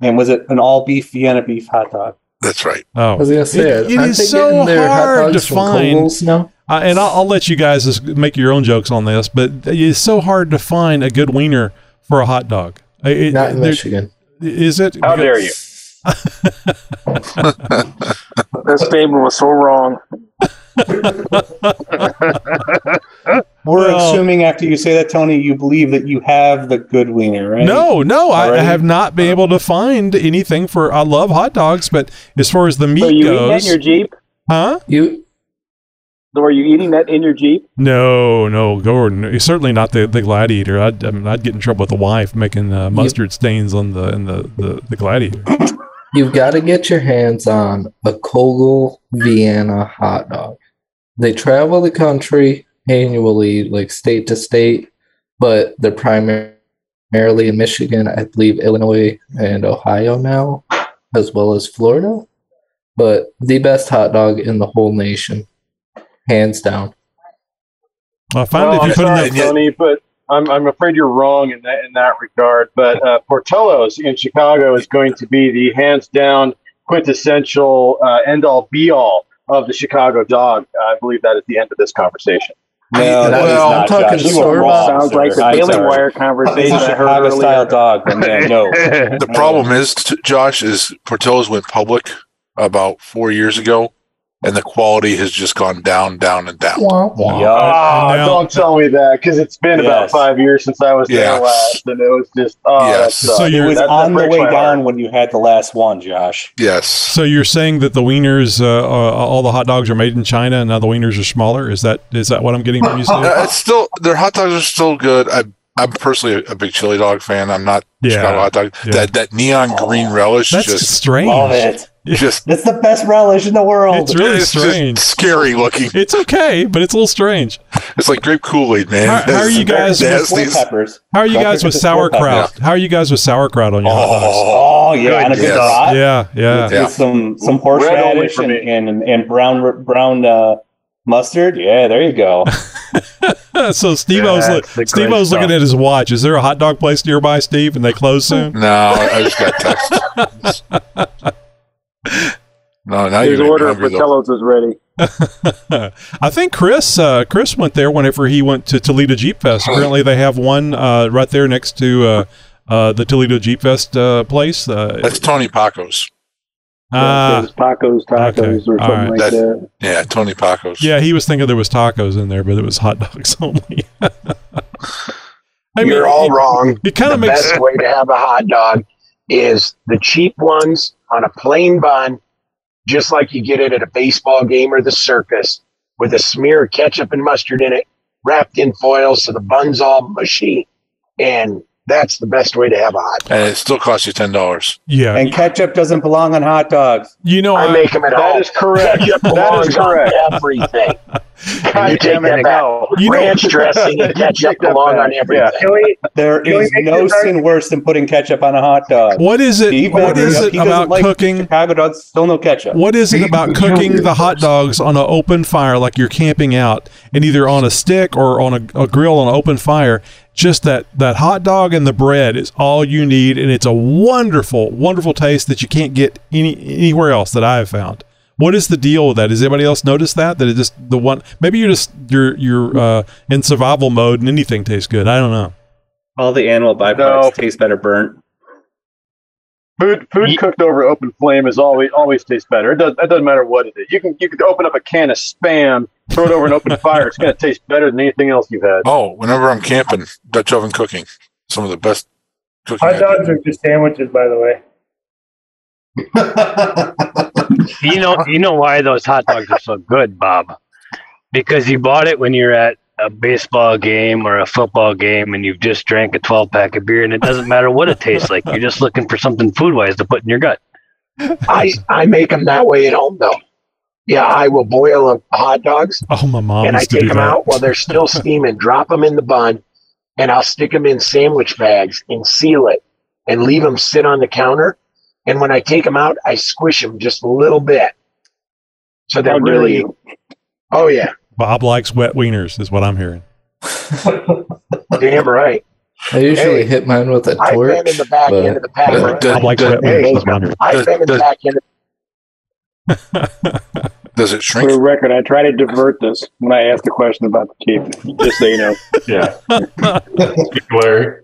Speaker 2: And was it an all beef Vienna beef hot dog?
Speaker 10: That's right.
Speaker 1: Oh,
Speaker 12: I was gonna say,
Speaker 1: It- it
Speaker 12: aren't
Speaker 1: is
Speaker 12: they
Speaker 1: so
Speaker 12: getting their hot
Speaker 1: hard
Speaker 12: dogs
Speaker 1: to
Speaker 12: from
Speaker 1: find.
Speaker 12: Kohl's now?
Speaker 1: Uh, and I'll, I'll let you guys just make your own jokes on this, but it's so hard to find a good wiener for a hot dog. It-
Speaker 12: Not in
Speaker 1: there-
Speaker 12: Michigan.
Speaker 1: Is it?
Speaker 13: How dare you?
Speaker 7: That statement was so wrong.
Speaker 2: We're
Speaker 1: Well-
Speaker 2: assuming after you say that, Tony, you believe that you have the good wiener, right?
Speaker 1: No, no, I, I have not been able to find anything for. I love hot dogs, but as far as the meat
Speaker 7: So you
Speaker 1: goes,
Speaker 7: in your Jeep?
Speaker 1: huh?
Speaker 12: You
Speaker 7: So are you eating that in your Jeep?
Speaker 1: No, no, Gordon. Certainly not the, the gladiator. I'd, I mean, I'd get in trouble with the wife making uh, mustard stains on the in the, the, the gladiator.
Speaker 12: You've got to get your hands on a Koegel Vienna hot dog. They travel the country annually, like state to state, but they're primarily in Michigan, I believe Illinois and Ohio now, as well as Florida. But the best hot dog in the whole nation, hands down.
Speaker 1: I found
Speaker 13: well,
Speaker 1: if
Speaker 13: I'm
Speaker 1: you put
Speaker 13: sorry,
Speaker 1: in the,
Speaker 13: Tony, but I'm, I'm afraid you're wrong in that in that regard. But uh, Portillo's in Chicago is going to be the hands down quintessential uh, end all be all of the Chicago dog. I believe that at the end of this conversation.
Speaker 2: No, that is
Speaker 12: Well, I'm
Speaker 2: not
Speaker 12: talking
Speaker 2: Josh. You wrong,
Speaker 7: Sounds
Speaker 2: sir.
Speaker 7: like the
Speaker 2: I'm
Speaker 7: Daily
Speaker 2: sorry.
Speaker 7: Wire conversation
Speaker 2: a
Speaker 7: I heard
Speaker 2: Chicago style dog, but man, no.
Speaker 10: The problem is, Josh, is Portillo's went public about four years ago, and the quality has just gone down, down, and down.
Speaker 2: Yeah.
Speaker 13: Ah,
Speaker 1: And
Speaker 13: don't tell me that because it's been about five years since I was there last, and it was just oh,
Speaker 10: Yes.
Speaker 1: So you're-
Speaker 2: was
Speaker 13: That- that
Speaker 2: on the way down
Speaker 13: heart.
Speaker 2: when you had the last one, Josh.
Speaker 10: Yes.
Speaker 1: so you're saying that the wieners, uh, uh, all the hot dogs are made in China, and now the wieners are smaller. Is that is that what I'm getting from you? Steve?
Speaker 10: Uh, it's still their hot dogs are still good. I, I'm personally a, a big chili dog fan. I'm not
Speaker 1: Yeah.
Speaker 10: Chicago hot dog.
Speaker 1: Yeah.
Speaker 10: That that neon green relish
Speaker 1: That's
Speaker 10: just
Speaker 1: strange.
Speaker 2: Love it.
Speaker 10: Just
Speaker 2: It's the best relish in the world.
Speaker 1: It's really
Speaker 10: it's
Speaker 1: strange.
Speaker 10: just scary looking.
Speaker 1: It's okay, but it's a little strange.
Speaker 10: It's like grape Kool Aid, man.
Speaker 1: How- how are you guys
Speaker 10: That's
Speaker 2: Four
Speaker 10: these-
Speaker 2: peppers.
Speaker 1: How are you
Speaker 2: Don't
Speaker 1: guys with
Speaker 2: forget the
Speaker 1: sauerkraut? How are you guys with sauerkraut on your hot dogs?
Speaker 10: Oh,
Speaker 2: Oh yeah, on a good
Speaker 10: Yes.
Speaker 2: spot.
Speaker 1: Yeah, yeah.
Speaker 2: With, with some some horseradish and, and and brown brown uh, mustard. Yeah, there you go.
Speaker 1: so Steve O's
Speaker 8: That's the
Speaker 1: Steve
Speaker 8: great
Speaker 1: O's looking at his watch. Is there a hot dog place nearby, Steve? And they close soon?
Speaker 10: no, I just got text. no, now
Speaker 7: His
Speaker 10: you're
Speaker 7: order
Speaker 10: hungry
Speaker 7: for
Speaker 10: though.
Speaker 7: Portillo's is ready.
Speaker 1: I think Chris uh, Chris went there whenever he went to Toledo Jeep Fest. Apparently, they have one uh, right there next to uh, uh, the Toledo Jeep Fest uh, place. Uh,
Speaker 10: That's Tony Packo's.
Speaker 1: ah,
Speaker 7: There's tacos, tacos,
Speaker 1: okay.
Speaker 7: or something
Speaker 1: right.
Speaker 7: like
Speaker 10: That's-
Speaker 7: that.
Speaker 10: Yeah, Tony Packo's.
Speaker 1: yeah, he was thinking there was tacos in there, but it was hot dogs only. I
Speaker 4: You're all wrong.
Speaker 1: It kind
Speaker 4: the
Speaker 1: of makes
Speaker 4: best way to have a hot dog is the cheap ones on a plain bun, just like you get it at a baseball game or the circus, with a smear of ketchup and mustard in it, wrapped in foil so the bun's all mushy. And that's the best way to have a hot dog.
Speaker 10: And it still costs you ten dollars.
Speaker 1: yeah.
Speaker 2: And ketchup doesn't belong on hot dogs.
Speaker 1: You know,
Speaker 4: I
Speaker 1: I-
Speaker 4: make them at
Speaker 13: That
Speaker 4: home.
Speaker 13: is correct.
Speaker 4: Ketchup
Speaker 13: That
Speaker 4: belongs
Speaker 13: is correct.
Speaker 4: on everything. And you
Speaker 13: God
Speaker 4: take
Speaker 13: damn it,
Speaker 4: that back.
Speaker 13: no.
Speaker 1: You know-
Speaker 4: Ranch dressing and
Speaker 13: You
Speaker 4: ketchup
Speaker 13: take that
Speaker 4: belong on everything.
Speaker 11: Can we,
Speaker 2: There
Speaker 11: Can we
Speaker 2: is
Speaker 11: make
Speaker 2: no
Speaker 11: this
Speaker 2: sin worse than putting ketchup on a hot dog.
Speaker 1: what is it?
Speaker 2: Steve
Speaker 1: What
Speaker 2: Madden,
Speaker 1: is
Speaker 2: he
Speaker 1: it about
Speaker 2: like
Speaker 1: cooking?
Speaker 2: Chicago dogs? Still no ketchup.
Speaker 1: What is it about cooking the hot dogs on an open fire, like you're camping out, and either on a stick or on a, a grill on an open fire? Just that that hot dog and the bread is all you need, and it's a wonderful, wonderful taste that you can't get any anywhere else that I have found. What is the deal with that? Does anybody else notice that? That it just the one? Maybe you're just you're you're uh, in survival mode and anything tastes good. I don't know.
Speaker 2: All the animal byproducts
Speaker 13: No.
Speaker 2: taste better burnt.
Speaker 13: Food food cooked over open flame is always always tastes better. It does it doesn't matter what it is. You can you can open up a can of spam, throw it over an open fire. It's gonna taste better than anything else you've had.
Speaker 10: Oh, whenever I'm camping, Dutch oven cooking, some of the best cooking.
Speaker 11: hot dogs are just sandwiches, by the way.
Speaker 8: You know, you know why those hot dogs are so good, Bob? Because you bought it when you're at a baseball game or a football game, and you've just drank a 12 pack of beer, and it doesn't matter what it tastes like. You're just looking for something food wise to put in your gut.
Speaker 4: I, I make them that way at home, though. Yeah, I will boil a hot dogs
Speaker 1: Oh, my mom
Speaker 4: and I take them
Speaker 1: that.
Speaker 4: out while they're still steaming, drop them in the bun, and I'll stick them in sandwich bags and seal it and leave them sit on the counter. And when I take them out, I squish them just a little bit. So they're
Speaker 7: How
Speaker 4: really, oh yeah,
Speaker 1: Bob likes wet wieners, is what I'm hearing.
Speaker 4: damn right.
Speaker 12: I usually
Speaker 4: Hey,
Speaker 12: hit mine with a
Speaker 4: I've
Speaker 12: torch.
Speaker 4: been in the back
Speaker 12: but-
Speaker 4: end of the pack.
Speaker 10: Does- does-
Speaker 1: Bob likes
Speaker 10: does-
Speaker 1: wet
Speaker 4: Hey,
Speaker 1: wieners. is I'm hearing.
Speaker 4: I've been in the back end. Of,
Speaker 10: Does it
Speaker 7: For
Speaker 10: shrink?
Speaker 7: the record, I try to divert this when I ask the question about the Jeep, just so you know.
Speaker 9: Yeah. Larry.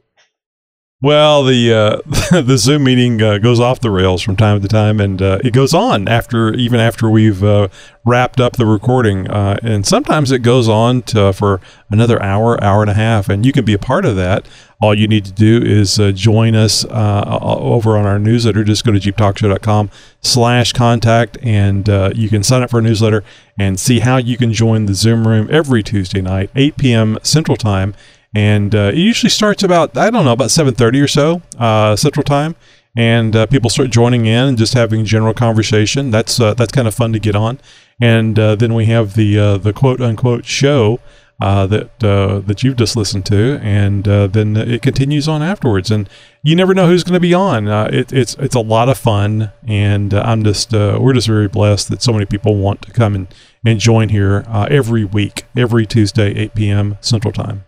Speaker 1: Well, the uh, the Zoom meeting uh, goes off the rails from time to time, and uh, it goes on after even after we've uh, wrapped up the recording, uh, and sometimes it goes on to, for another hour, hour and a half, and you can be a part of that. All you need to do is uh, join us uh, over on our newsletter. Just go to jeeptalkshow.com slash contact, and uh, you can sign up for a newsletter and see how you can join the Zoom room every Tuesday night, 8 p.m. Central Time and uh, it usually starts about I don't know about seven thirty or so uh, Central Time, and uh, people start joining in and just having general conversation. That's uh, that's kind of fun to get on, and uh, then we have the uh, the quote unquote show. that that you've just listened to, and then it continues on afterwards, and you never know who's going to be on. It, it's it's a lot of fun, and I'm just we're just very blessed that so many people want to come and, and join here every week, every Tuesday, 8 p.m. Central Time.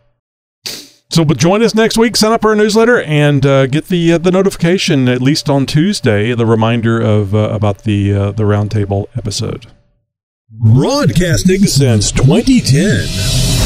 Speaker 1: So, but join us next week. Sign up for our newsletter and uh, get the uh, the notification at least on Tuesday. The reminder of uh, about the uh, the roundtable episode.
Speaker 3: Broadcasting since 2010.